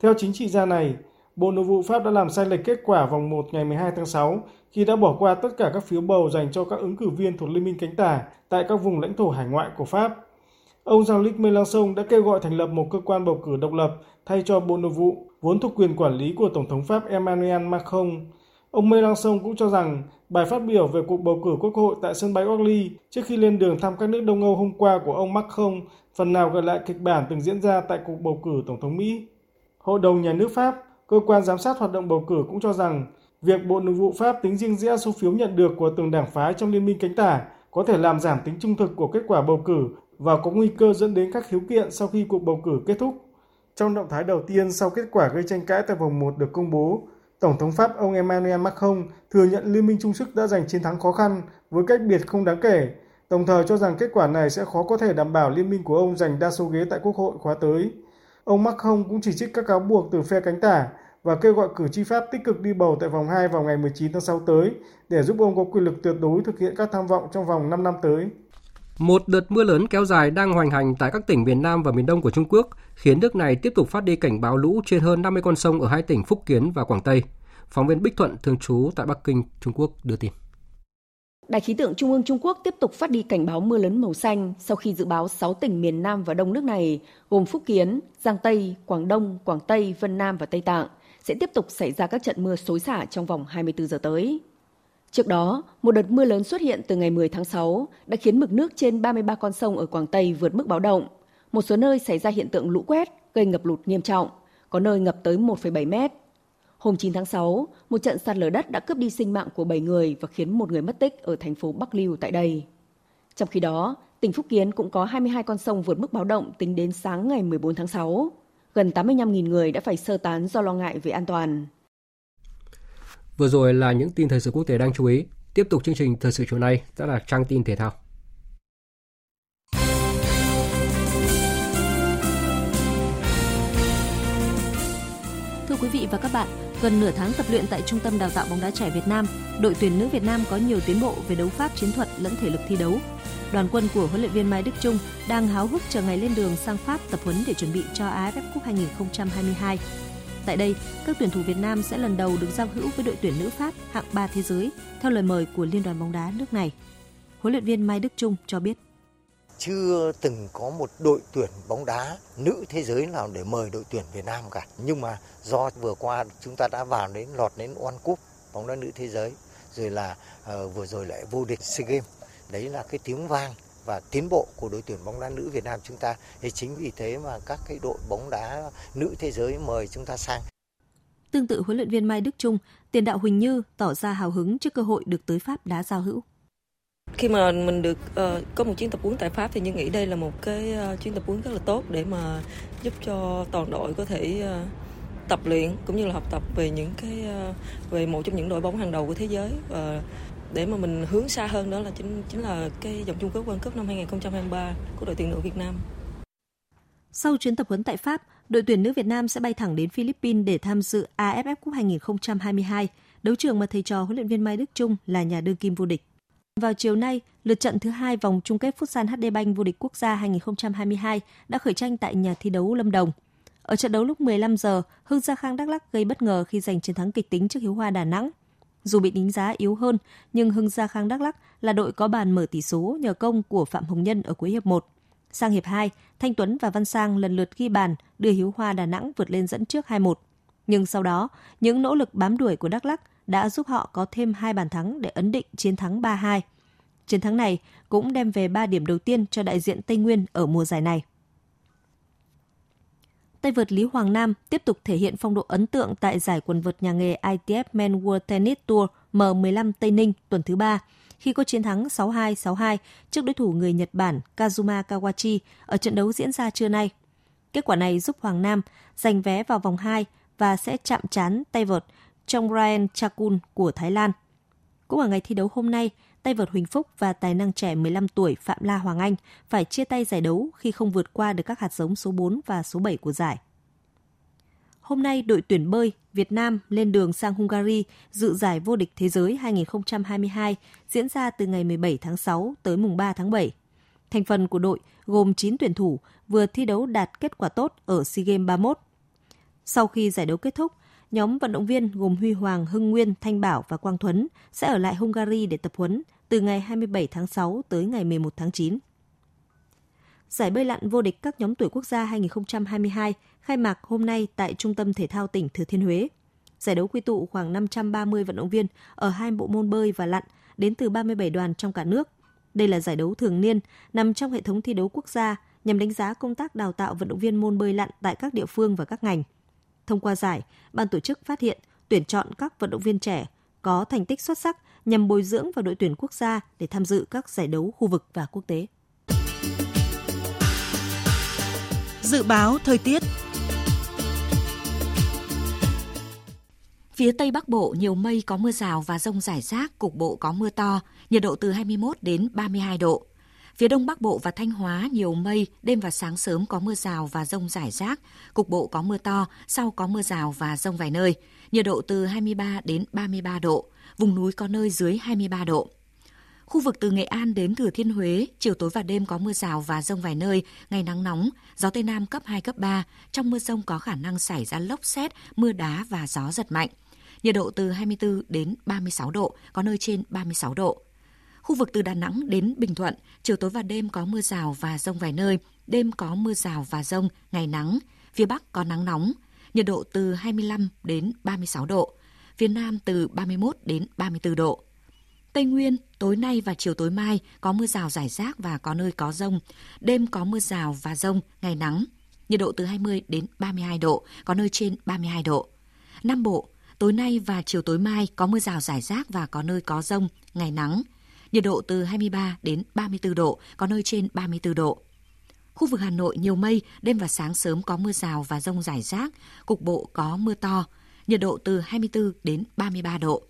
Theo chính trị gia này, Bộ Nội vụ Pháp đã làm sai lệch kết quả vòng 1 ngày 12 tháng 6 khi đã bỏ qua tất cả các phiếu bầu dành cho các ứng cử viên thuộc Liên minh cánh tả tại các vùng lãnh thổ hải ngoại của Pháp. Ông Jean-Luc Mélenchon đã kêu gọi thành lập một cơ quan bầu cử độc lập thay cho Bộ Nội vụ, vốn thuộc quyền quản lý của Tổng thống Pháp Emmanuel Macron. Ông Mélenchon cũng cho rằng bài phát biểu về cuộc bầu cử quốc hội tại sân bay Orly trước khi lên đường thăm các nước Đông Âu hôm qua của ông Macron phần nào gợi lại kịch bản từng diễn ra tại cuộc bầu cử Tổng thống Mỹ. Hội đồng Nhà nước Pháp, cơ quan giám sát hoạt động bầu cử cũng cho rằng việc Bộ Nội vụ Pháp tính riêng rẽ số phiếu nhận được của từng đảng phái trong Liên minh cánh tả có thể làm giảm tính trung thực của kết quả bầu cử và có nguy cơ dẫn đến các khiếu kiện sau khi cuộc bầu cử kết thúc. Trong động thái đầu tiên sau kết quả gây tranh cãi tại vòng 1 được công bố, Tổng thống Pháp ông Emmanuel Macron thừa nhận Liên minh Trung sức đã giành chiến thắng khó khăn với cách biệt không đáng kể, đồng thời cho rằng kết quả này sẽ khó có thể đảm bảo liên minh của ông giành đa số ghế tại Quốc hội khóa tới. Ông Macron cũng chỉ trích các cáo buộc từ phe cánh tả và kêu gọi cử tri Pháp tích cực đi bầu tại vòng 2 vào ngày 19 tháng 6 tới để giúp ông có quyền lực tuyệt đối thực hiện các tham vọng trong vòng 5 năm tới. Một đợt mưa lớn kéo dài đang hoành hành tại các tỉnh miền Nam và miền Đông của Trung Quốc, khiến nước này tiếp tục phát đi cảnh báo lũ trên hơn 50 con sông ở hai tỉnh Phúc Kiến và Quảng Tây. Phóng viên Bích Thuận thường trú tại Bắc Kinh, Trung Quốc đưa tin. Đài khí tượng Trung ương Trung Quốc tiếp tục phát đi cảnh báo mưa lớn màu xanh sau khi dự báo 6 tỉnh miền Nam và Đông nước này gồm Phúc Kiến, Giang Tây, Quảng Đông, Quảng Tây, Vân Nam và Tây Tạng sẽ tiếp tục xảy ra các trận mưa xối xả trong vòng 24 giờ tới. Trước đó, một đợt mưa lớn xuất hiện từ ngày 10 tháng 6 đã khiến mực nước trên 33 con sông ở Quảng Tây vượt mức báo động. Một số nơi xảy ra hiện tượng lũ quét, gây ngập lụt nghiêm trọng, có nơi ngập tới 1,7 mét. Hôm 9 tháng 6, một trận sạt lở đất đã cướp đi sinh mạng của 7 người và khiến một người mất tích ở thành phố Bắc Lưu tại đây. Trong khi đó, tỉnh Phúc Kiến cũng có 22 con sông vượt mức báo động tính đến sáng ngày 14 tháng 6. Gần 85.000 người đã phải sơ tán do lo ngại về an toàn. Vừa rồi là những tin thời sự quốc tế đáng chú ý. Tiếp tục chương trình thời sự chiều nay sẽ là trang tin thể thao. Thưa quý vị và các bạn, gần nửa tháng tập luyện tại Trung tâm Đào tạo bóng đá trẻ Việt Nam, đội tuyển nữ Việt Nam có nhiều tiến bộ về đấu pháp chiến thuật lẫn thể lực thi đấu. Đoàn quân của huấn luyện viên Mai Đức Chung đang háo hức chờ ngày lên đường sang Pháp tập huấn để chuẩn bị cho AFF Cup 2022. Tại đây, các tuyển thủ Việt Nam sẽ lần đầu được giao hữu với đội tuyển nữ Pháp hạng 3 thế giới theo lời mời của Liên đoàn bóng đá nước này. Huấn luyện viên Mai Đức Chung cho biết chưa từng có một đội tuyển bóng đá nữ thế giới nào để mời đội tuyển Việt Nam cả. Nhưng mà do vừa qua chúng ta đã vào đến lọt đến World Cup bóng đá nữ thế giới, rồi là uh, vừa rồi lại vô địch SEA Games. Đấy là cái tiếng vang và tiến bộ của đội tuyển bóng đá nữ Việt Nam chúng ta. Thì chính vì thế mà các cái đội bóng đá nữ thế giới mời chúng ta sang. Tương tự huấn luyện viên Mai Đức Trung, tiền đạo Huỳnh Như tỏ ra hào hứng trước cơ hội được tới Pháp đá giao hữu. Khi mà mình được uh, có một chuyến tập huấn tại Pháp thì như nghĩ đây là một cái uh, chuyến tập huấn rất là tốt để mà giúp cho toàn đội có thể uh, tập luyện cũng như là học tập về những cái uh, về một trong những đội bóng hàng đầu của thế giới và uh, để mà mình hướng xa hơn đó là chính chính là cái vòng chung kết World Cup năm 2023 của đội tuyển nữ Việt Nam. Sau chuyến tập huấn tại Pháp, đội tuyển nữ Việt Nam sẽ bay thẳng đến Philippines để tham dự AFF Cup 2022 đấu trường mà thầy trò huấn luyện viên Mai Đức Trung là nhà đương kim vô địch. Vào chiều nay, lượt trận thứ hai vòng chung kết Futsal HD Bank vô địch quốc gia 2022 đã khởi tranh tại nhà thi đấu Lâm Đồng. Ở trận đấu lúc 15 giờ, Hưng Gia Khang Đắk Lắk gây bất ngờ khi giành chiến thắng kịch tính trước Hiếu Hoa Đà Nẵng. Dù bị đánh giá yếu hơn, nhưng Hưng Gia Khang Đắk Lắk là đội có bàn mở tỷ số nhờ công của Phạm Hồng Nhân ở cuối hiệp 1. Sang hiệp 2, Thanh Tuấn và Văn Sang lần lượt ghi bàn đưa Hiếu Hoa Đà Nẵng vượt lên dẫn trước 2-1. Nhưng sau đó, những nỗ lực bám đuổi của Đắk Lắk đã giúp họ có thêm hai bàn thắng để ấn định chiến thắng 3-2. Chiến thắng này cũng đem về 3 điểm đầu tiên cho đại diện Tây Nguyên ở mùa giải này. Tay vợt Lý Hoàng Nam tiếp tục thể hiện phong độ ấn tượng tại giải quần vợt nhà nghề ITF Men World Tennis Tour M15 Tây Ninh tuần thứ ba khi có chiến thắng 6-2, 6-2 trước đối thủ người Nhật Bản Kazuma Kawachi ở trận đấu diễn ra trưa nay. Kết quả này giúp Hoàng Nam giành vé vào vòng 2 và sẽ chạm trán tay vợt trong Ryan Chakun của Thái Lan. Cũng ở ngày thi đấu hôm nay, tay vợt Huỳnh Phúc và tài năng trẻ 15 tuổi Phạm La Hoàng Anh phải chia tay giải đấu khi không vượt qua được các hạt giống số 4 và số 7 của giải. Hôm nay, đội tuyển bơi Việt Nam lên đường sang Hungary dự giải vô địch thế giới 2022 diễn ra từ ngày 17 tháng 6 tới mùng 3 tháng 7. Thành phần của đội gồm 9 tuyển thủ vừa thi đấu đạt kết quả tốt ở SEA Games 31. Sau khi giải đấu kết thúc, nhóm vận động viên gồm Huy Hoàng, Hưng Nguyên, Thanh Bảo và Quang Thuấn sẽ ở lại Hungary để tập huấn từ ngày 27 tháng 6 tới ngày 11 tháng 9. Giải bơi lặn vô địch các nhóm tuổi quốc gia 2022 khai mạc hôm nay tại Trung tâm Thể thao tỉnh Thừa Thiên Huế. Giải đấu quy tụ khoảng 530 vận động viên ở hai bộ môn bơi và lặn đến từ 37 đoàn trong cả nước. Đây là giải đấu thường niên nằm trong hệ thống thi đấu quốc gia nhằm đánh giá công tác đào tạo vận động viên môn bơi lặn tại các địa phương và các ngành. Thông qua giải, ban tổ chức phát hiện, tuyển chọn các vận động viên trẻ có thành tích xuất sắc nhằm bồi dưỡng vào đội tuyển quốc gia để tham dự các giải đấu khu vực và quốc tế. Dự báo thời tiết Phía Tây Bắc Bộ nhiều mây có mưa rào và rông rải rác, cục bộ có mưa to, nhiệt độ từ 21 đến 32 độ. Phía Đông Bắc Bộ và Thanh Hóa nhiều mây, đêm và sáng sớm có mưa rào và rông rải rác, cục bộ có mưa to, sau có mưa rào và rông vài nơi, nhiệt độ từ 23 đến 33 độ, vùng núi có nơi dưới 23 độ. Khu vực từ Nghệ An đến Thừa Thiên Huế, chiều tối và đêm có mưa rào và rông vài nơi, ngày nắng nóng, gió Tây Nam cấp 2, cấp 3. Trong mưa rông có khả năng xảy ra lốc xét, mưa đá và gió giật mạnh. Nhiệt độ từ 24 đến 36 độ, có nơi trên 36 độ. Khu vực từ Đà Nẵng đến Bình Thuận, chiều tối và đêm có mưa rào và rông vài nơi, đêm có mưa rào và rông, ngày nắng. Phía Bắc có nắng nóng, nhiệt độ từ 25 đến 36 độ. Phía Nam từ 31 đến 34 độ. Tây Nguyên, tối nay và chiều tối mai có mưa rào rải rác và có nơi có rông. Đêm có mưa rào và rông, ngày nắng. Nhiệt độ từ 20 đến 32 độ, có nơi trên 32 độ. Nam Bộ, tối nay và chiều tối mai có mưa rào rải rác và có nơi có rông, ngày nắng. Nhiệt độ từ 23 đến 34 độ, có nơi trên 34 độ. Khu vực Hà Nội nhiều mây, đêm và sáng sớm có mưa rào và rông rải rác, cục bộ có mưa to. Nhiệt độ từ 24 đến 33 độ.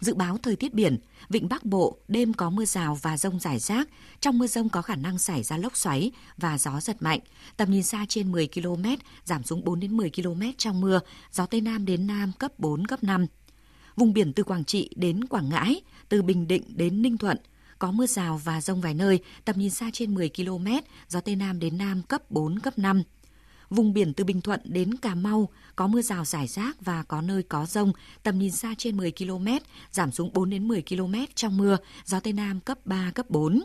Dự báo thời tiết biển, vịnh Bắc Bộ đêm có mưa rào và rông rải rác, trong mưa rông có khả năng xảy ra lốc xoáy và gió giật mạnh, tầm nhìn xa trên 10 km, giảm xuống 4 đến 10 km trong mưa, gió Tây Nam đến Nam cấp 4, cấp 5. Vùng biển từ Quảng Trị đến Quảng Ngãi, từ Bình Định đến Ninh Thuận, có mưa rào và rông vài nơi, tầm nhìn xa trên 10 km, gió Tây Nam đến Nam cấp 4, cấp 5. Vùng biển từ Bình Thuận đến Cà Mau có mưa rào rải rác và có nơi có rông, tầm nhìn xa trên 10 km, giảm xuống 4 đến 10 km trong mưa, gió Tây Nam cấp 3, cấp 4.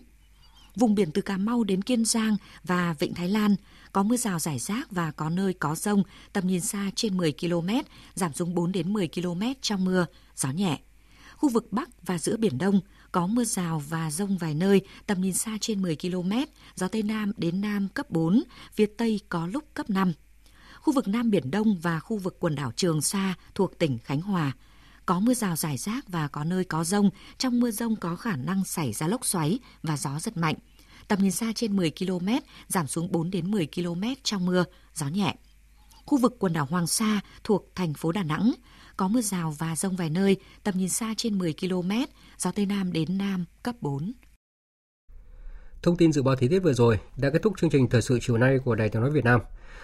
Vùng biển từ Cà Mau đến Kiên Giang và Vịnh Thái Lan có mưa rào rải rác và có nơi có rông, tầm nhìn xa trên 10 km, giảm xuống 4 đến 10 km trong mưa, gió nhẹ. Khu vực Bắc và giữa Biển Đông có mưa rào và rông vài nơi, tầm nhìn xa trên 10 km, gió Tây Nam đến Nam cấp 4, phía Tây có lúc cấp 5. Khu vực Nam Biển Đông và khu vực quần đảo Trường Sa thuộc tỉnh Khánh Hòa, có mưa rào rải rác và có nơi có rông, trong mưa rông có khả năng xảy ra lốc xoáy và gió giật mạnh. Tầm nhìn xa trên 10 km, giảm xuống 4 đến 10 km trong mưa, gió nhẹ. Khu vực quần đảo Hoàng Sa thuộc thành phố Đà Nẵng, có mưa rào và rông vài nơi, tầm nhìn xa trên 10 km, gió Tây Nam đến Nam cấp 4. Thông tin dự báo thời tiết vừa rồi đã kết thúc chương trình thời sự chiều nay của Đài Tiếng nói Việt Nam.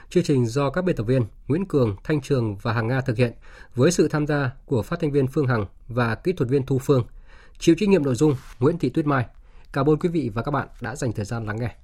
Chương trình do các biên tập viên Nguyễn Cường, Thanh Trường và Hàng Nga thực hiện với sự tham gia của phát thanh viên Phương Hằng và kỹ thuật viên Thu Phương. Chịu trách nhiệm nội dung Nguyễn Thị Tuyết Mai. Cảm ơn quý vị và các bạn đã dành thời gian lắng nghe.